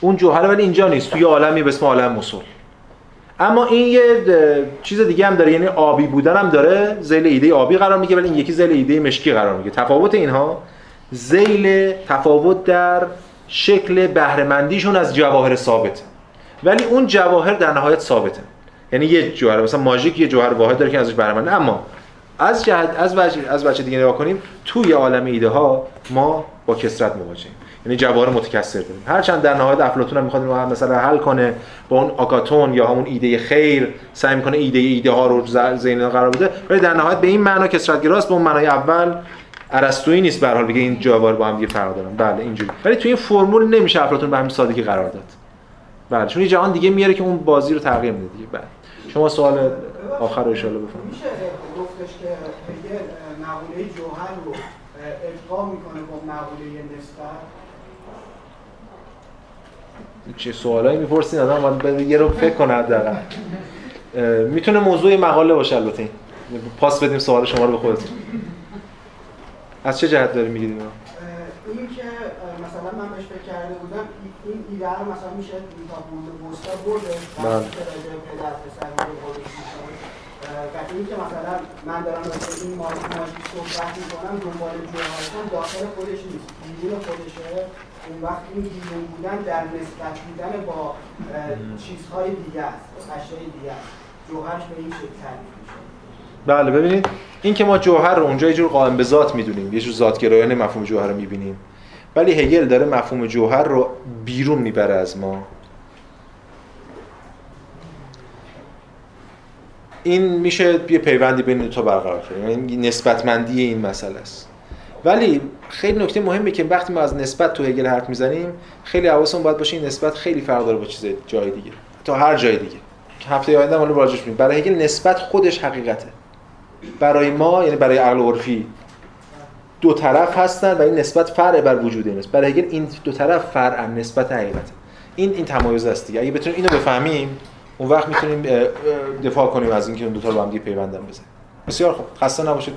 اون جوهر ولی اینجا نیست. توی عالمی به اسم عالم مسل اما این یه چیز دیگه هم داره یعنی آبی بودن هم داره. زیل ایده آبی قرار میگه ولی این یکی زیل ایده مشکی قرار میگه تفاوت اینها زیل تفاوت در شکل بهره‌مندیشون از جواهر ثابت. ولی اون جواهر در نهایت ثابته. یعنی یه جوهر مثلا ماژیک یه جوهر واحد داره که ازش بهره اما از جهت از وجه از وجه دیگه نگاه کنیم توی عالم ایده ها ما با کسرت مواجهیم. یعنی جواهر متکثر داریم هرچند در نهایت افلاطون هم می‌خواد اینو مثلا حل کنه با اون آکاتون یا همون ایده خیر سعی می‌کنه ایده ایده ها رو ذهن قرار بده. ولی در نهایت به این معنا کسرت گراست به اون معنای اول ارسطویی نیست به حال بگه این جواهر با هم دیگه فرق دارن. بله اینجوری. ولی توی این فرمول نمیشه افلاطون به همین سادگی قرار داد. بله چون یه جهان دیگه میاره که اون بازی رو تغییر میده دیگه. بله. شما سوال آخر رو ان بفرمایید. میشه گفتش که هگل مقوله جوهر رو ارتقا می‌کنه با مقوله نسبت چه سوالایی می‌پرسین آدم باید یه رو فکر کنه حداقل. می‌تونه موضوع مقاله باشه البته. پاس بدیم سوال شما رو به خودتون. از چه جهت داری میگید اینو؟ این که اه، مثلا من بهش فکر کرده بودم ای- این ایده رو مثلا میشه تا بود بوستا برده بله. پدر پسر و این که مثلا من دارم راجع این ماژیک صحبت می‌کنم دنبال جوهرشان داخل خودش نیست. بیرون خودشه. اون وقت این بیرون بودن در نسبت بودن با چیزهای دیگه است اشیای دیگه است. جوهرش به این شکل تعریف بله ببینید این که ما جوهر رو اونجا یه جور قائم به ذات می‌دونیم یه جور ذاتگرایانه مفهوم جوهر رو می‌بینیم. ولی هگل داره مفهوم جوهر رو بیرون می‌بره از ما. این میشه یه پیوندی بین دو تا برقرار کرد یعنی نسبتمندی این مسئله است. ولی خیلی نکته مهمه که وقتی ما از نسبت تو هگل حرف می‌زنیم خیلی حواسمون باید باشه این نسبت خیلی فرق داره با چیز جای دیگه. تا هر جای دیگه. هفته آینده حالا راجعش میگیم برای هگل نسبت خودش حقیقته. برای ما یعنی برای عقل عرفی دو طرف هستن و این نسبت فرع بر وجود این برای هگل این دو طرف فرع نسبت حقیقته. این این تمایز است دیگه. اگه بتونیم اینو بفهمیم اون وقت می‌تونیم دفاع کنیم از اینکه اون دو تا رو هم دیگه پیوندن بزنیم. بسیار خوب. خسته نباشید.